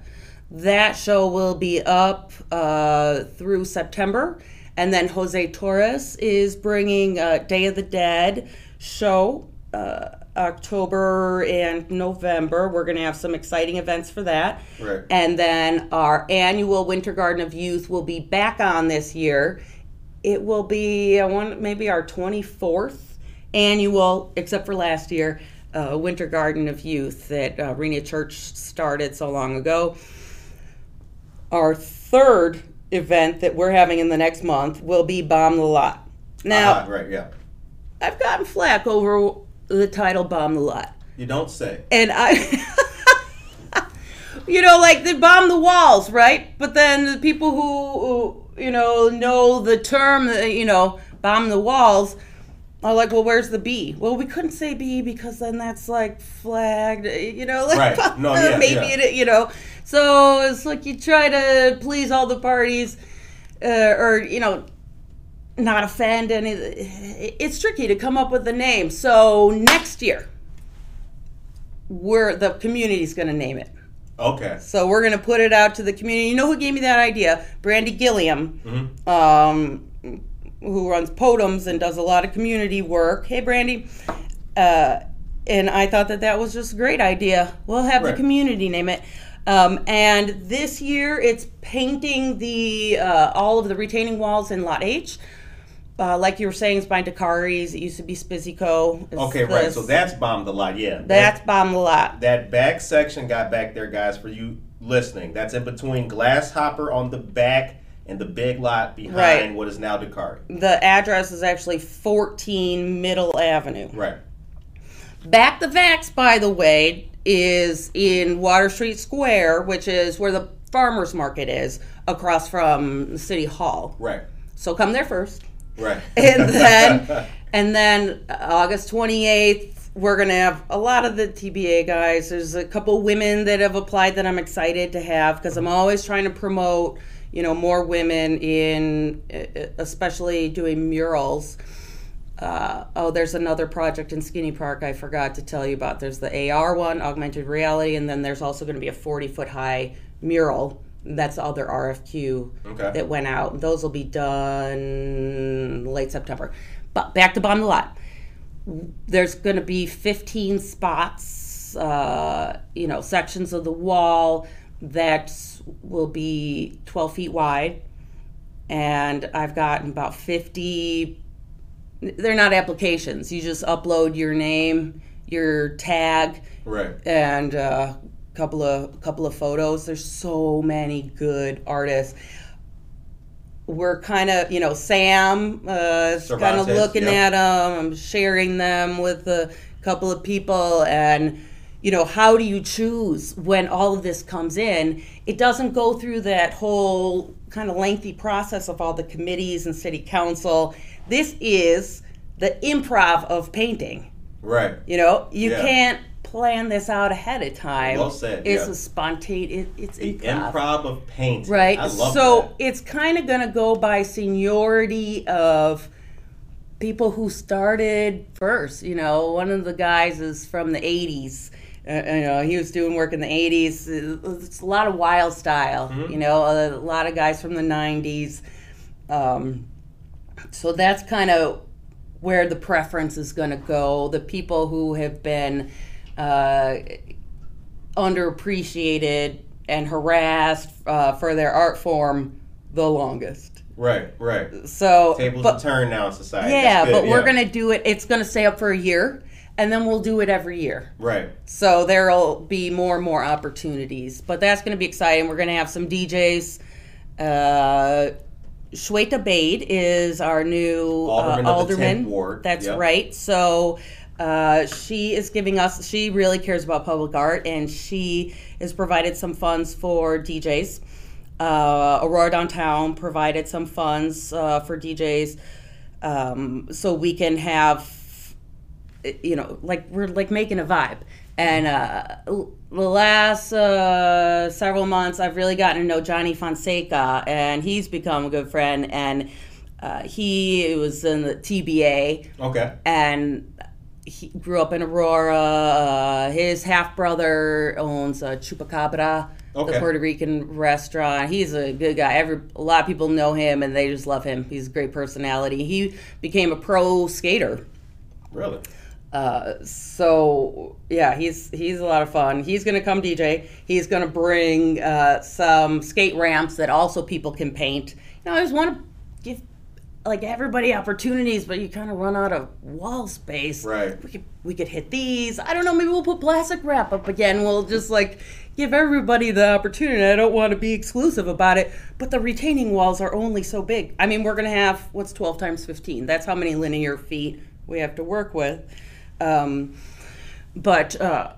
That show will be up uh, through September. And then Jose Torres is bringing uh, Day of the Dead show uh, October and November. We're going to have some exciting events for that. Right. And then our annual Winter Garden of Youth will be back on this year. It will be, I want maybe our 24th annual, except for last year, uh, Winter Garden of Youth that uh, Rena Church started so long ago. Our third event that we're having in the next month will be Bomb the Lot. Now, Uh-huh, right, yeah. I've gotten flack over the title Bomb the Lot. You don't say. And I, you know, like they bomb the walls, right? But then the people who, who you know, know the term, uh, you know, bomb the walls, are like, well, where's the B? Well, we couldn't say B because then that's like flagged, uh, you know, like Right. No, yeah, maybe yeah. it, you know. So it's like you try to please all the parties, uh, or you know, not offend any. It's tricky to come up with a name. So next year, we're the community's going to name it. Okay. So we're going to put it out to the community. You know who gave me that idea? Brandy Gilliam, Mhm. um, who runs Podums and does a lot of community work. Hey, Brandy. Uh, and I thought that that was just a great idea. We'll have Right. the community name it. Um, and this year, it's painting the uh, all of the retaining walls in Lot H. Uh, like you were saying, it's by Dakari's. It used to be Spizzico. Okay, right. So that's bombed a lot, yeah. that's bomb the lot. that back section got back there, guys, for you listening. That's in between Glasshopper on the back and the big lot behind Right. what is now Dakari. The address is actually 14 Middle Avenue. Right. Back the Vax, by the way, is in Water Street Square, which is where the farmers market is, across from City Hall. Right. So come there first. Right. And then and then August 28th, we're going to have a lot of the TBA guys. There's a couple women that have applied that I'm excited to have because I'm always trying to promote, you know, more women in especially doing murals. Uh, oh, there's another project in Skinny Park I forgot to tell you about. There's the AR one, augmented reality, and then there's also going to be a 40 foot high mural. That's the other RFQ Okay. that went out. Those will be done late September. But back to Bomb the Lot. There's going to be 15 spots, uh, you know, sections of the wall that will be 12 feet wide. And I've gotten about 50 they're not applications. You just upload your name, your tag, Right. and a couple of couple of photos. There's so many good artists. We're kind of, you know, Sam uh, is kind of looking yep. at them. I'm sharing them with a couple of people, and you know, how do you choose when all of this comes in? It doesn't go through that whole kind of lengthy process of all the committees and city council. This is the improv of painting. Right. You know, you Yeah. can't plan this out ahead of time. Well said, It's yeah. a spontaneous. It, it's The improv. improv of paint. Right. I love so that. it's kind of going to go by seniority of people who started first. You know, one of the guys is from the 80s. Uh, you know, he was doing work in the 80s. It's a lot of wild style. Mm-hmm. You know, a lot of guys from the 90s. Um, so that's kind of where the preference is going to go. The people who have been uh, underappreciated and harassed uh, for their art form the longest. Right, right. So, Tables but, turned now in society. yeah, but we're gonna do it. It's gonna stay up for a year, and then we'll do it every year. Right. So there'll be more and more opportunities. But that's gonna be exciting. We're gonna have some DJs. Uh, Shweta Baid is our new Alderman uh, alderman. 10th ward. That's Yep. right. So uh, she is giving us. She really cares about public art, and she has provided some funds for DJs. Uh, Aurora Downtown provided some funds uh, for DJs, um, so we can have you know, like we're like making a vibe. And uh, the last uh, several months, I've really gotten to know Johnny Fonseca, and he's become a good friend. And uh, he was in the TBA, Okay. and he grew up in Aurora. Uh, his half brother owns a Chupacabra, Okay. the Puerto Rican restaurant. He's a good guy. Every a lot of people know him, and they just love him. He's a great personality. He became a pro skater. Really? Uh, so yeah, he's he's a lot of fun. He's gonna come DJ. He's gonna bring uh, some skate ramps that also people can paint. You know, I just want to like everybody opportunities, but you kind of run out of wall space. Right. We could we could hit these. I don't know. Maybe we'll put plastic wrap up again. We'll just like give everybody the opportunity. I don't want to be exclusive about it, but the retaining walls are only so big. I mean, we're gonna have what's twelve times fifteen. That's how many linear feet we have to work with. Um, but uh,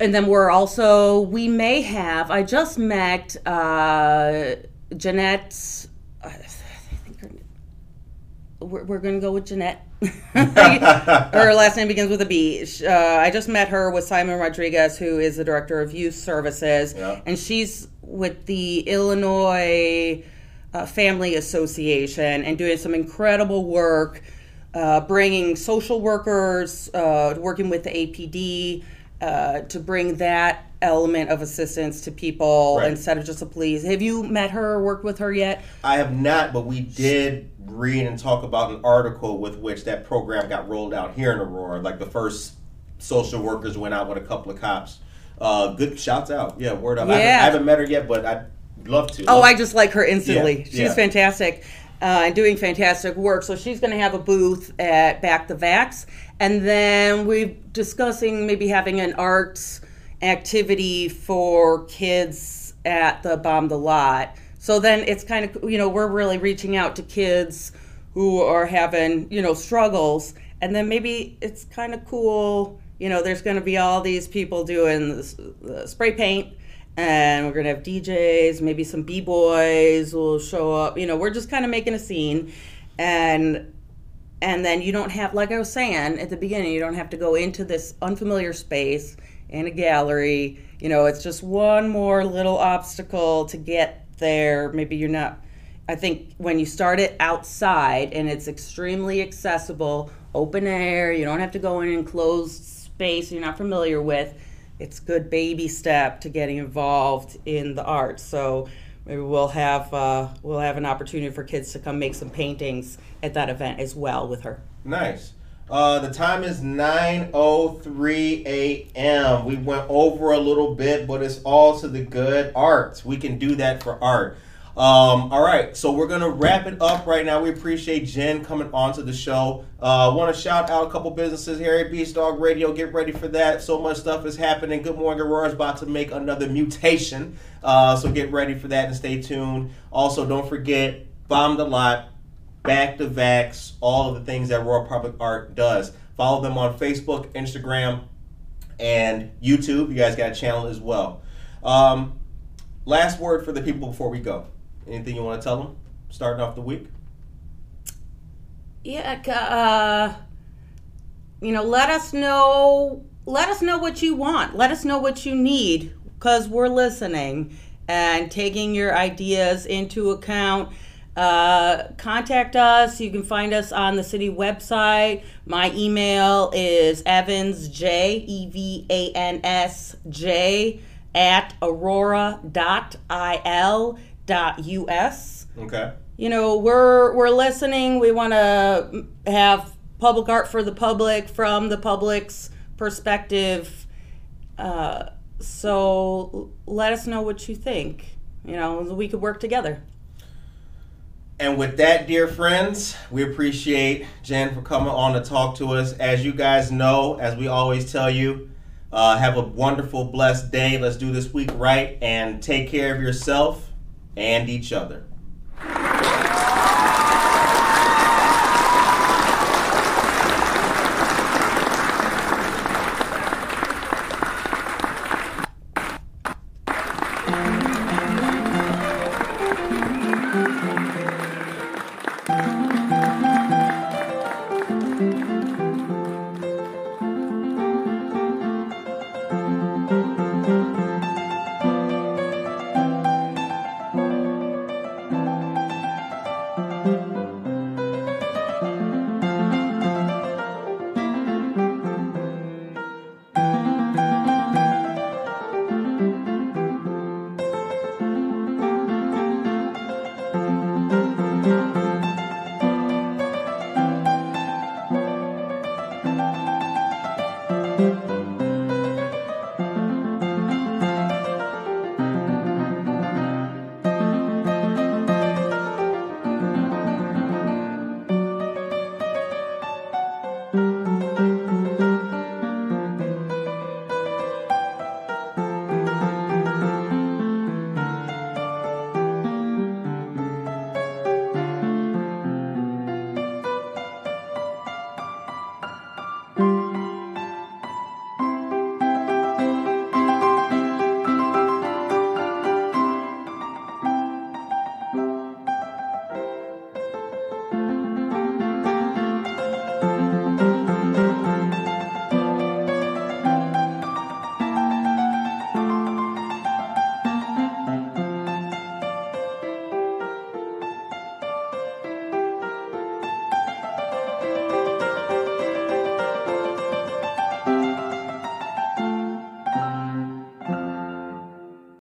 and then we're also we may have. I just met uh, Jeanette. Her, we're, we're going to go with Jeanette. her last name begins with a B. Uh, I just met her with Simon Rodriguez, who is the director of youth services, Yeah. and she's with the Illinois uh, Family Association and doing some incredible work, uh, bringing social workers, uh, working with the APD uh, to bring that element of assistance to people Right. instead of just a police. Have you met her or worked with her yet? I have not, but we did read and talk about an article with which that program got rolled out here in Aurora. Like the first social workers went out with a couple of cops. Uh, good shouts out. Yeah, word up. I, haven't, Yeah. I haven't met her yet, but I'd love to. Oh, Love- I just like her instantly. Yeah, she's yeah. fantastic uh, and doing fantastic work. So she's going to have a booth at Back the Vax, and then we're discussing maybe having an arts activity for kids at the Bomb the Lot. So then it's kind of you know we're really reaching out to kids who are having you know struggles, and then maybe it's kind of cool. You know, there's going to be all these people doing the spray paint and we're gonna have DJs, maybe some b boys will show up. You know, we're just kind of making a scene, and and then you don't have, like I was saying at the beginning, you don't have to go into this unfamiliar space in a gallery. You know, it's just one more little obstacle to get there. Maybe you're not. I think when you start it outside and it's extremely accessible, open air, you don't have to go in an enclosed space you're not familiar with it's good baby step to getting involved in the arts. So maybe we'll have uh, we'll have an opportunity for kids to come make some paintings at that event as well with her. Nice. Uh, the time is 9.03 a.m. We went over a little bit, but it's all to the good art. We can do that for art. Um, all right, so we're going to wrap it up right now. We appreciate Jen coming onto the show. I uh, want to shout out a couple businesses. Harry B's Dog Radio, get ready for that. So much stuff is happening. Good Morning Aurora is about to make another mutation. Uh, so get ready for that and stay tuned. Also, don't forget, Bomb the Lot, Back to Vax, all of the things that Aurora Public Art does. Follow them on Facebook, Instagram, and YouTube. You guys got a channel as well. Um, last word for the people before we go. Anything you want to tell them? Starting off the week. Yeah, uh, you know, let us know let us know what you want. Let us know what you need because we're listening and taking your ideas into account. Uh, contact us. You can find us on the city website. My email is Evans J E V A N S J at aurora.il.us. Okay. You know, we're we're listening. We want to have public art for the public from the public's perspective. Uh, so let us know what you think. You know, we could work together. And with that, dear friends, we appreciate Jen for coming on to talk to us. As you guys know, as we always tell you, uh, have a wonderful, blessed day. Let's do this week right and take care of yourself and each other.